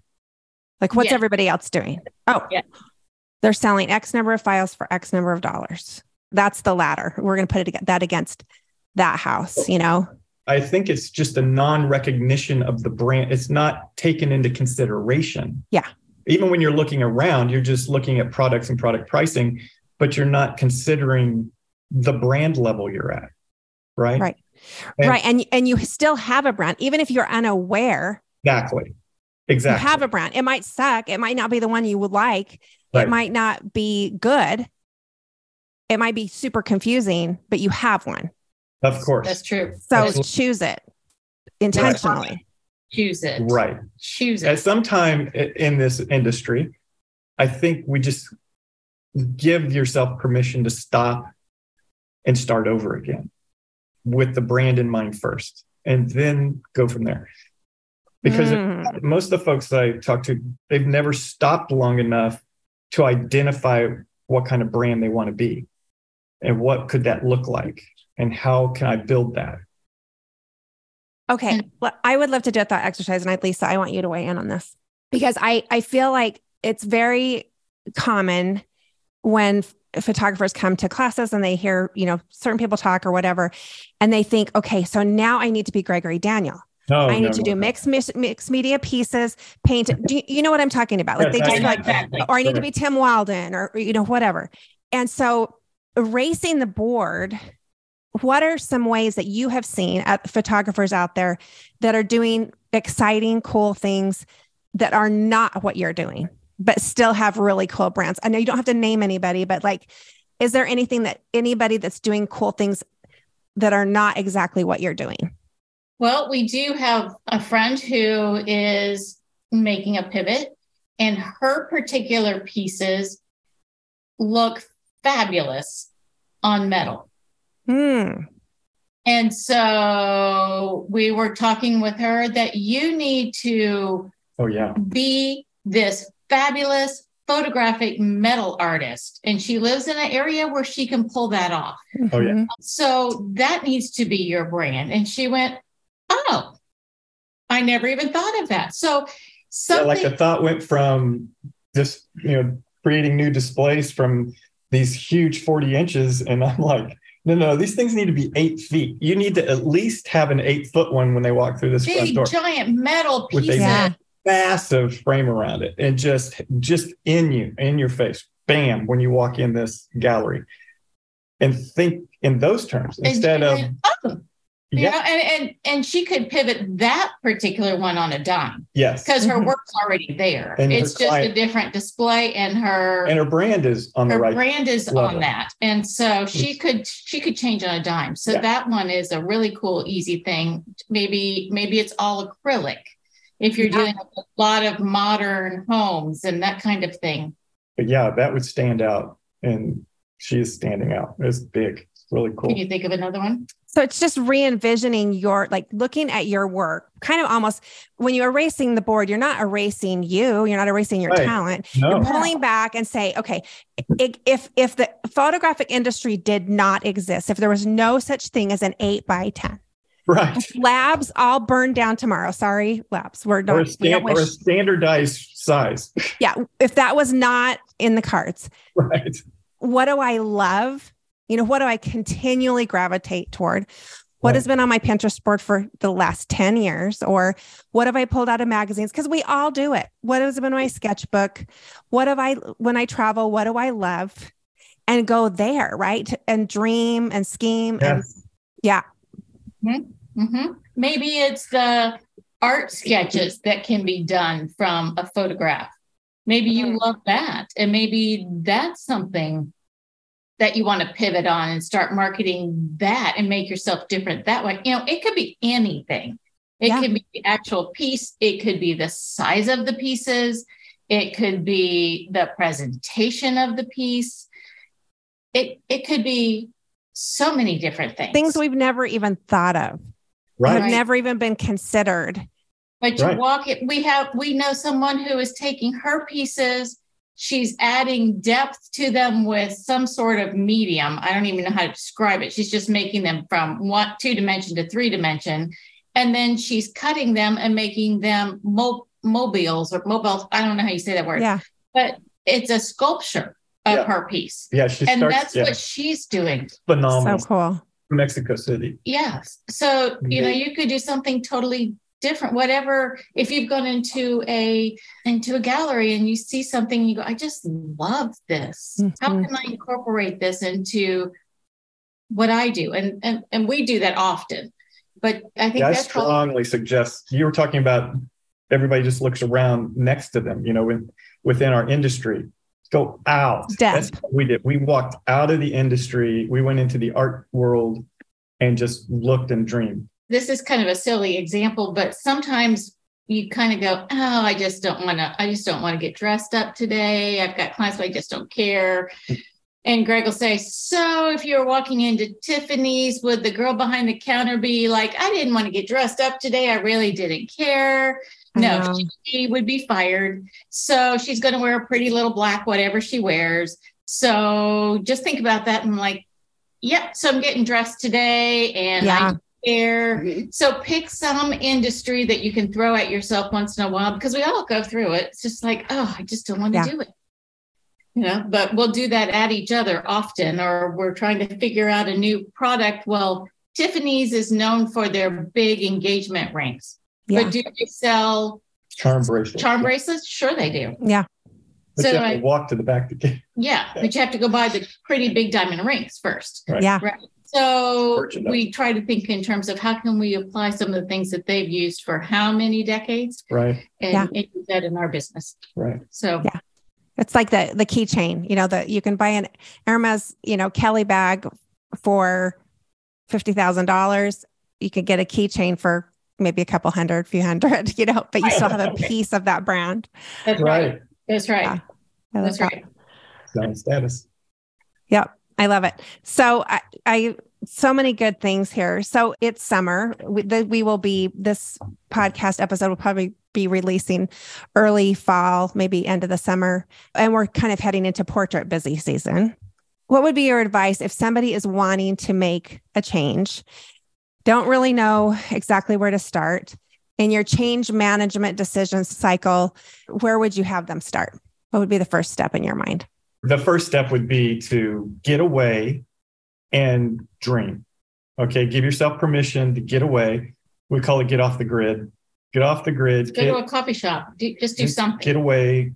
Like, what's Yeah. everybody else doing? Oh, Yeah. they're selling X number of files for X number of dollars. That's the ladder. We're going to put it that against that house. You know, I think it's just a non recognition of the brand. It's not taken into consideration. Yeah. even when you're looking around, you're just looking at products and product pricing, but you're not considering the brand level you're at. Right. Right. And right. And and you still have a brand, even if you're unaware. Exactly. Exactly. You have a brand. It might suck. It might not be the one you would like. Right. It might not be good. It might be super confusing, but you have one. Of course. That's true. So Absolutely. choose it intentionally. Right. Choose it. Right. Choose it. At some time in this industry, I think we just give yourself permission to stop and start over again with the brand in mind first and then go from there. Because mm. most of the folks that I talk to, they've never stopped long enough to identify what kind of brand they want to be and what could that look like and how can I build that. Okay. Well, I would love to do that exercise. And I, Lesa, I want you to weigh in on this because I, I feel like it's very common when photographers come to classes and they hear, you know, certain people talk or whatever, and they think, okay, so now I need to be Gregory Daniel. No, I need no, to do no. mixed mixed media pieces, paint. Do you, you know what I'm talking about? Like yes, they just like, exactly. or I need to be Tim Walden, or you know whatever. And so, erasing the board. What are some ways that you have seen at photographers out there that are doing exciting, cool things that are not what you're doing? but still have really cool brands? I know you don't have to name anybody, but like, is there anything that anybody that's doing cool things that are not exactly what you're doing? Well, we do have a friend who is making a pivot, and her particular pieces look fabulous on metal. Hmm. And so we were talking with her that you need to oh yeah be this fabulous photographic metal artist and she lives in an area where she can pull that off. Oh yeah. So that needs to be your brand. And she went, "Oh, I never even thought of that." So something yeah, like the thought went from just, you know, creating new displays from these huge 40 inches and I'm like, no, no, these things need to be eight feet. You need to at least have an eight foot one when they walk through this Big, front door. giant metal piece. With a yeah massive frame around it and just just in you in your face bam when you walk in this gallery and think in those terms instead of oh, yeah know, and, and and she could pivot that particular one on a dime yes because her mm-hmm. work's already there and it's just client, a different display and her and her brand is on her the right brand is level. on that and so she could she could change on a dime so yeah. that one is a really cool easy thing maybe maybe it's all acrylic if you're yeah. with a lot of modern homes and that kind of thing. But yeah, that would stand out. And she's standing out. It's big. It's really cool. Can you think of another one? So it's just re envisioning your, like looking at your work, kind of almost when you're erasing the board, you're not erasing you, you're not erasing your right. talent. No. You're pulling back and say, okay, if if the photographic industry did not exist, if there was no such thing as an eight by 10, Right. Labs all burned down tomorrow. Sorry, labs. We're not or a, stand, we or a standardized size. Yeah. If that was not in the cards. Right. What do I love? You know, what do I continually gravitate toward? What right. has been on my Pinterest board for the last 10 years? Or what have I pulled out of magazines? Because we all do it. What has been my sketchbook? What have I, when I travel, what do I love? And go there, right? And dream and scheme. Yes. And yeah. Mm-hmm. Mm-hmm. Maybe it's the art sketches that can be done from a photograph. Maybe you mm-hmm. love that. And maybe that's something that you want to pivot on and start marketing that and make yourself different that way. You know, it could be anything. It yeah. could be the actual piece, it could be the size of the pieces, it could be the presentation of the piece. It it could be so many different things. Things we've never even thought of right. have never even been considered. But you right. walk it, we have we know someone who is taking her pieces, she's adding depth to them with some sort of medium. I don't even know how to describe it. She's just making them from one two dimension to three dimension. And then she's cutting them and making them mo- mobiles or mobiles. I don't know how you say that word. Yeah. But it's a sculpture of yeah. her piece. Yeah, she and starts, that's yeah. what she's doing. Phenomenal. So cool. Mexico City. Yes. So, you know, you could do something totally different whatever if you've gone into a into a gallery and you see something you go i just love this. Mm-hmm. how can i incorporate this into what i do? And and, and we do that often. But i think yeah, i strongly probably- suggest you were talking about everybody just looks around next to them you know in, within our industry. Go out. Death. that's what we did. We walked out of the industry. We went into the art world and just looked and dreamed this is kind of a silly example, but sometimes you kind of go, oh, I just don't want to, I just don't want to get dressed up today. I've got clients, but I just don't care. And Greg will say, So if you're walking into Tiffany's, would the girl behind the counter be like, I didn't want to get dressed up today. I really didn't care. No, she, she would be fired. So she's going to wear a pretty little black, whatever she wears. So just think about that and like, yep. So I'm getting dressed today and yeah. I there. Mm-hmm. So pick some industry that you can throw at yourself once in a while because we all go through it. It's just like, oh, I just don't want to yeah. do it. You know, but we'll do that at each other often, or we're trying to figure out a new product. Well, Tiffany's is known for their big engagement rings. Yeah. But do they sell charm bracelets? Charm bracelets? Sure, they do. Yeah. But so you have I, to walk to the back to get. Yeah, but you have to go buy the pretty big diamond rings first. Right. Yeah. Right. So we try to think in terms of how can we apply some of the things that they've used for how many decades, right? And, yeah. and use that in our business, right? So yeah, it's like the the keychain. You know, that you can buy an Hermes, you know, Kelly bag for fifty thousand dollars. You can get a keychain for maybe a couple hundred, few hundred, you know, but you still have a piece of that brand. That's right. That's right. Yeah. That's, That's right. status. Yep. I love it. So I, I so many good things here. So it's summer. We, the, we will be this podcast episode will probably be releasing early fall, maybe end of the summer, and we're kind of heading into portrait busy season. What would be your advice if somebody is wanting to make a change, don't really know exactly where to start in your change management decision cycle? Where would you have them start? What would be the first step in your mind? The first step would be to get away and dream. Okay, give yourself permission to get away. We call it get off the grid. Get off the grid. Go get, to a coffee shop. Do, just do just something. Get away.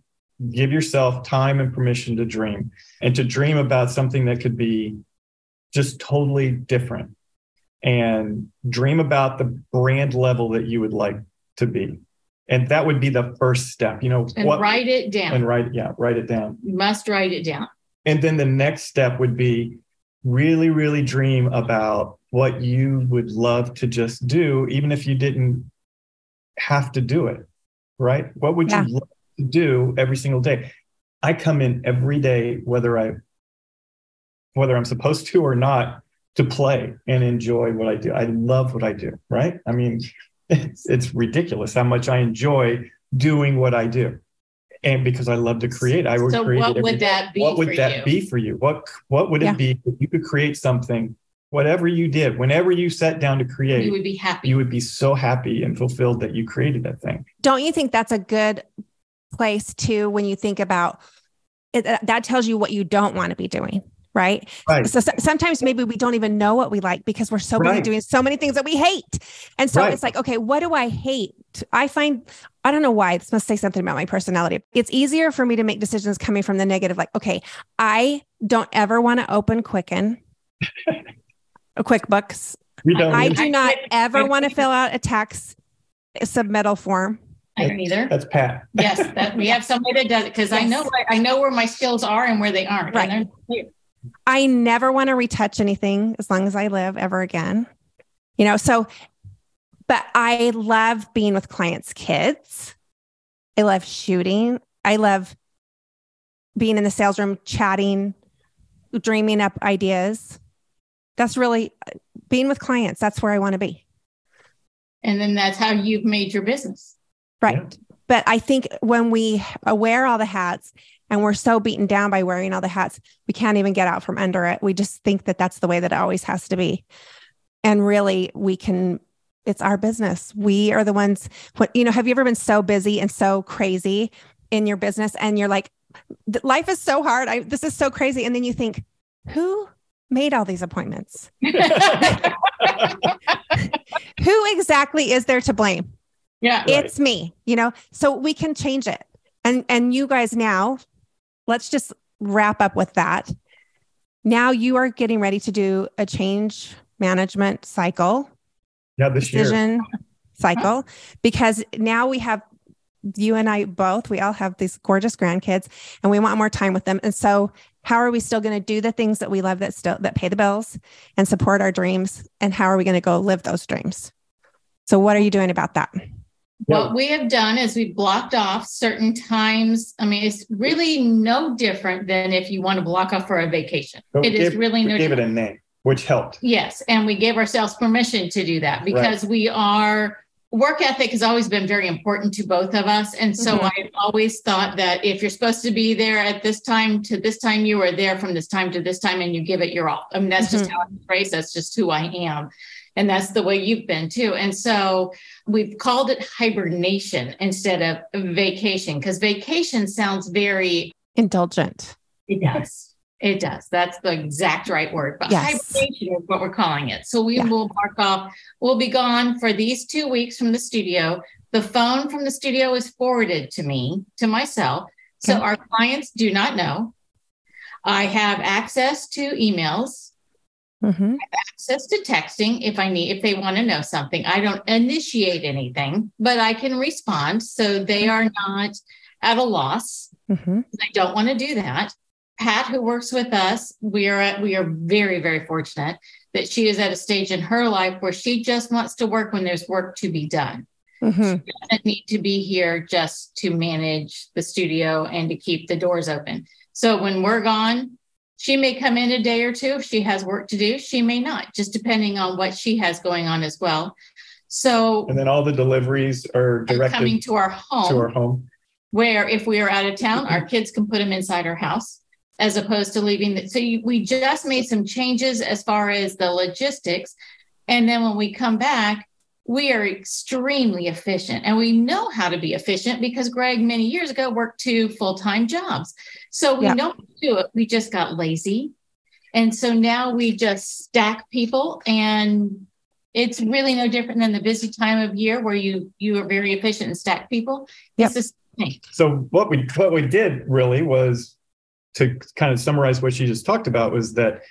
Give yourself time and permission to dream and to dream about something that could be just totally different and dream about the brand level that you would like to be and that would be the first step you know and what, write it down. And write yeah write it down. You must write it down. And then the next step would be really really dream about what you would love to just do even if you didn't have to do it right? What would yeah. you love to do every single day? I come in every day whether i whether i'm supposed to or not to play and enjoy what i do. I love what i do right? I mean it's, it's ridiculous how much I enjoy doing what I do. And because I love to create, I would so create. What would that be? What would that you? be for you? What What would yeah. it be if you could create something? Whatever you did, whenever you sat down to create, you would be happy. You would be so happy and fulfilled that you created that thing. Don't you think that's a good place too? When you think about it, that tells you what you don't want to be doing right? right. So, so, sometimes maybe we don't even know what we like because we're so busy right. doing so many things that we hate. And so right. it's like, okay, what do I hate? I find I don't know why this must say something about my personality. It's easier for me to make decisions coming from the negative like, okay, I don't ever want to open Quicken. a QuickBooks. I, I do not ever want to fill out a tax submittal form. I don't either. That's Pat. yes, that we have somebody that does it because yes. I know I know where my skills are and where they aren't. Right. I never want to retouch anything as long as I live ever again. You know, so, but I love being with clients' kids. I love shooting. I love being in the sales room, chatting, dreaming up ideas. That's really being with clients. That's where I want to be. And then that's how you've made your business. Right. Yeah. But I think when we wear all the hats and we're so beaten down by wearing all the hats. We can't even get out from under it. We just think that that's the way that it always has to be. And really we can it's our business. We are the ones what you know have you ever been so busy and so crazy in your business and you're like life is so hard. I, this is so crazy. And then you think who made all these appointments? Who exactly is there to blame? Yeah. It's me, you know, so we can change it. And and you guys now, let's just wrap up with that. Now you are getting ready to do a change management cycle, Yeah, this year. decision cycle, because now we have you and I both, we all have these gorgeous grandkids and we want more time with them. And so how are we still going to do the things that we love that still that pay the bills and support our dreams? And how are we going to go live those dreams? So what are you doing about that? What we have done is we've blocked off certain times. I mean, it's really no different than if you want to block off for a vacation. But we It is gave- really we no gave it a name, which helped. Yes. And we gave ourselves permission to do that because we are work ethic has always been very important to both of us. And so Mhm. I've always thought that if you're supposed to be there at this time to this time, you are there from this time to this time and you give it your all. I mean, that's just how I'm raised. That's just who I am. And that's the way you've been too. And so we've called it hibernation instead of vacation because vacation sounds very Indulgent. it does. It does. That's the exact right word. But Yes. hibernation is what we're calling it. So we Yeah. will mark off. We'll be gone for these two weeks from the studio. The phone from the studio is forwarded to me, to myself. So Okay. our clients do not know. I have access to emails, Mhm. access to texting if I need, if they want to know something. I don't initiate anything, but I can respond. So they are not at a loss. Mhm. I don't want to do that. Pat, who works with us, we are at, we are very very fortunate that she is at a stage in her life where she just wants to work when there's work to be done. Mhm. She doesn't need to be here just to manage the studio and to keep the doors open. So when we're gone, she may come in a day or two if she has work to do. She may not, just depending on what she has going on as well. So And then all the deliveries are directed coming to our home to our home. where if we are out of town, our kids can put them inside our house as opposed to leaving. The, so you, we just made some changes as far as the logistics. And then when we come back, we are extremely efficient and we know how to be efficient because Greg many years ago worked two full-time jobs. So we Yeah. know how do it. We just got lazy. And so now we just stack people and it's really no different than the busy time of year where you you are very efficient and stack people. Yep. It's the same. So what we what we did really was to kind of summarize what she just talked about was that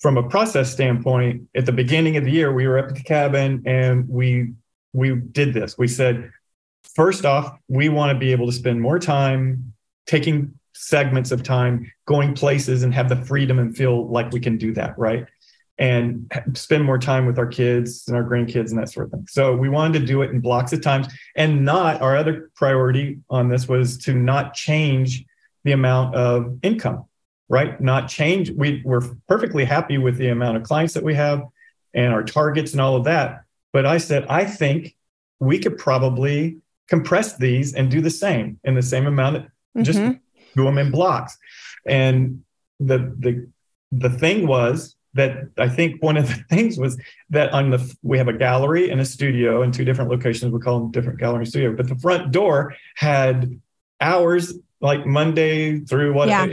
from a process standpoint, at the beginning of the year, we were up at the cabin and we we did this. We said, first off, we want to be able to spend more time taking segments of time, going places, and have the freedom and feel like we can do that, right? And spend more time with our kids and our grandkids and that sort of thing. So we wanted to do it in blocks of times and not our other priority on this was to not change the amount of income right? Not change. We, we're perfectly happy with the amount of clients that we have and our targets and all of that. But i said i think we could probably compress these and do the same in the same amount just Mhm. do them in blocks. And the the the thing was that I think one of the things was that on the we have a gallery and a studio in two different locations. We call them different gallery and studio, but the front door had hours like Monday through what Yeah.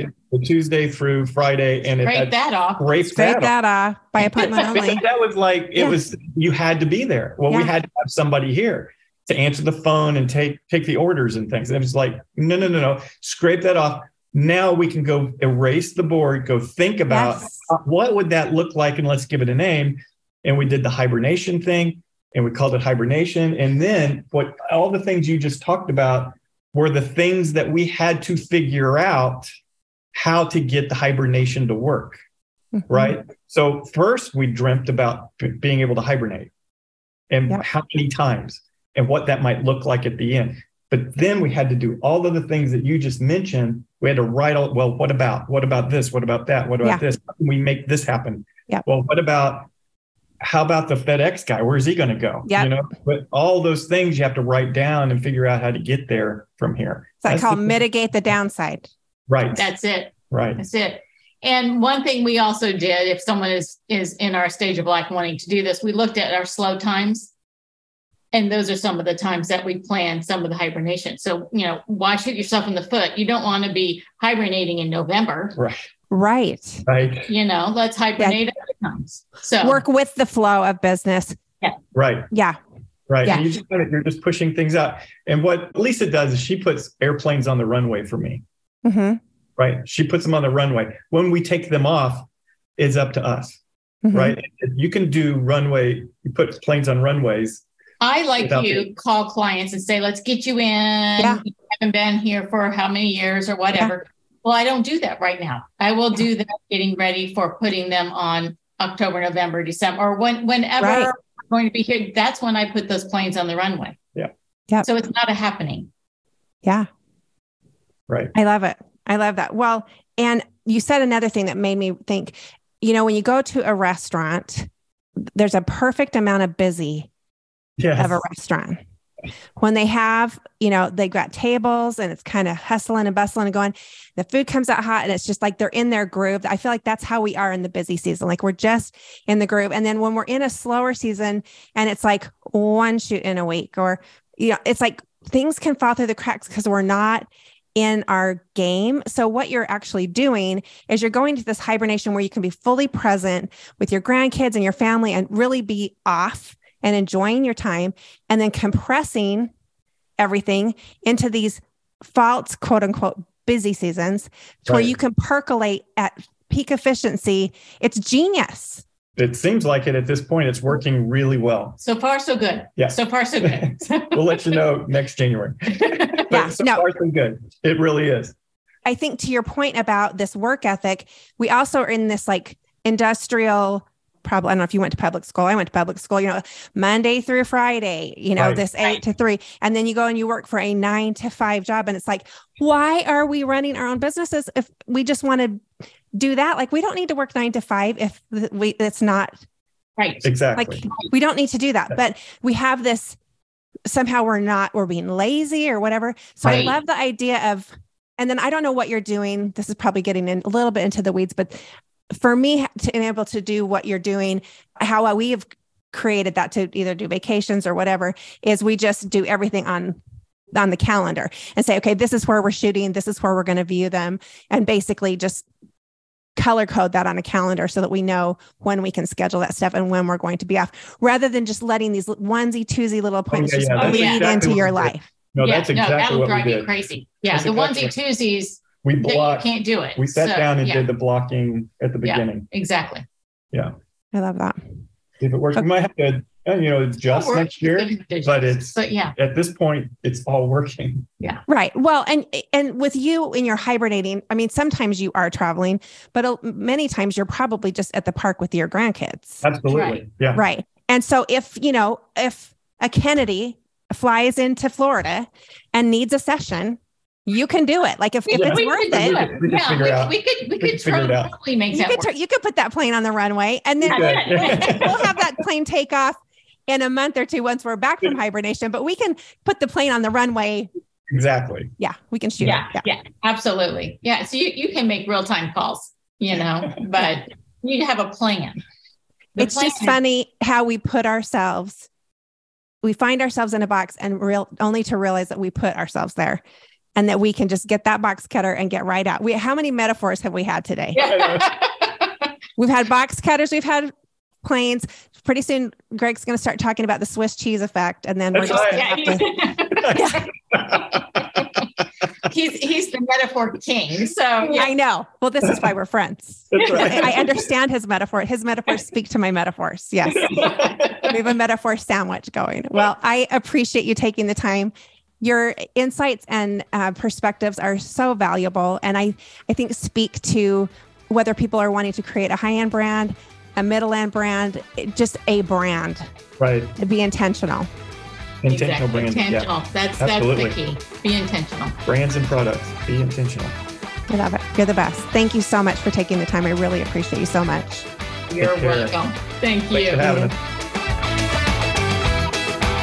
Tuesday through Friday, and it Break had that off. scraped Scrape that that off by appointment because only. that was like it Yeah. was you had to be there. Well, we had to have somebody here to answer the phone and take take the orders and things. And it was like, no, no, no, no. Scrape that off. Now we can go erase the board, go think about Yes. uh, what would that look like, and let's give it a name. And we did the hibernation thing, and we called it hibernation. And then what all the things you just talked about were the things that we had to figure out how to get the hibernation to work Mhm. right? So first we dreamt about being able to hibernate and how many times and what that might look like at the end. But then we had to do all of the things that you just mentioned. We had to write all, well, what about, what about this? What about that? What about Yeah. this? How can we make this happen? Yep. Well, what about, how about the FedEx guy? Where's he going to go? Yeah. You know, but all those things you have to write down and figure out how to get there from here. So I That's call the- mitigate the downside. Right. That's it. right. That's it. And one thing we also did, if someone is is in our stage of life wanting to do this, we looked at our slow times. And those are some of the times that we plan some of the hibernation. So, you know, why shoot yourself in the foot? You don't want to be hibernating in November. Right. Right. Right. You know, let's hibernate other times. So Work with the flow of business. Right. Yeah. Right. Yeah. And you just, you're just pushing things out. And what Lesa does is she puts airplanes on the runway for me. hmm Right. She puts them on the runway. When we take them off, it's up to us. Mhm. Right. You can do runway, you put planes on runways. I like Without you call clients and say, let's get you in. Yeah. You haven't been here for how many years or whatever. Well, I don't do that right now. I will do that getting ready for putting them on October, November, December, or when whenever Right. I'm going to be here. That's when I put those planes on the runway. Yeah. Yep. So it's not a happening. Yeah. Right. I love it. I love that. Well, and you said another thing that made me think, you know, when you go to a restaurant, there's a perfect amount of busy Yes. of a restaurant. When they have, you know, they've got tables and it's kind of hustling and bustling and going, the food comes out hot and it's just like they're in their groove. I feel like that's how we are in the busy season. Like we're just in the groove. And then when we're in a slower season and it's like one shoot in a week or, you know, it's like things can fall through the cracks because we're not in our game. So what you're actually doing is you're going to this hibernation where you can be fully present with your grandkids and your family and really be off and enjoying your time and then compressing everything into these false quote unquote busy seasons to where you can percolate at peak efficiency. It's genius. It seems like it at this point. It's working really well. So far, so good. Yeah. So far, so good. We'll let you know next January. But Yeah, so no. far, so good. It really is. I think to your point about this work ethic, we also are in this like industrial probably I don't know if you went to public school. I went to public school, you know, Monday through Friday, you know, Right. this eight Right. to three. And then you go and you work for a nine to five job. And it's like, why are we running our own businesses if we just want to do that? Like we don't need to work nine to five if we it's not right. Exactly. like we don't need to do that. But we have this somehow we're not we're being lazy or whatever. So I love the idea of and then I don't know what you're doing. This is probably getting in a little bit into the weeds, but for me to be able to do what you're doing, how we have created that to either do vacations or whatever, is we just do everything on on the calendar and say, okay, this is where we're shooting, this is where we're going to view them, and basically just color code that on a calendar so that we know when we can schedule that stuff and when we're going to be off, rather than just letting these onesie twosie little oh, appointments yeah, just yeah, that's bleed exactly into your life. no, yeah, that's exactly no, that'll what we drive you crazy. Yeah, That's the exactly onesie twosies We that you can't do it. We sat So, down and yeah, did the blocking at the Yeah. beginning. exactly. Yeah. I love that. If it works, we might have to, uh, you know, adjust next year. but it's- but yeah, At this point, it's all working. Yeah. Right. Well, and and with you in your hibernating, I mean, sometimes you are traveling, but many times you're probably just at the park with your grandkids. Absolutely. Right. Yeah. Right. And so if, you know, if a Kennedy flies into Florida and needs a session, you can do it. Like if, if Yeah. it's we worth could do it, We could yeah, we, we could we, we could could figure it out. totally make you that could work. tur- you could put that plane on the runway and then Yeah. Good. we'll have that plane take off in a month or two once we're back from hibernation, but we can put the plane on the runway. exactly. Yeah, we can shoot yeah, it. yeah, absolutely. Yeah, so you, you can make real time calls, you know, but you have a plan. The it's just plan- funny how we put ourselves we find ourselves in a box and real only to realize that we put ourselves there and that we can just get that box cutter and get right out we how many metaphors have we had today we've had box cutters we've had planes pretty soon greg's going to start talking about the swiss cheese effect and then we're That's just right. Yeah, he's he's the metaphor king. So yeah, i know well this is why we're friends right. I, I understand his metaphor his metaphors speak to my metaphors yes we have a metaphor sandwich going. Well, I appreciate you taking the time. Your insights and uh, perspectives are so valuable, and I I think speak to whether people are wanting to create a high end brand, a middle end brand, just a brand. right. To be intentional. Intentional exactly. branding. Yeah. Intentional. That's Absolutely. that's the key. Be intentional. Brands and products. Be intentional. I love it. You're the best. Thank you so much for taking the time. I really appreciate you so much. You're welcome. Thank Thanks you.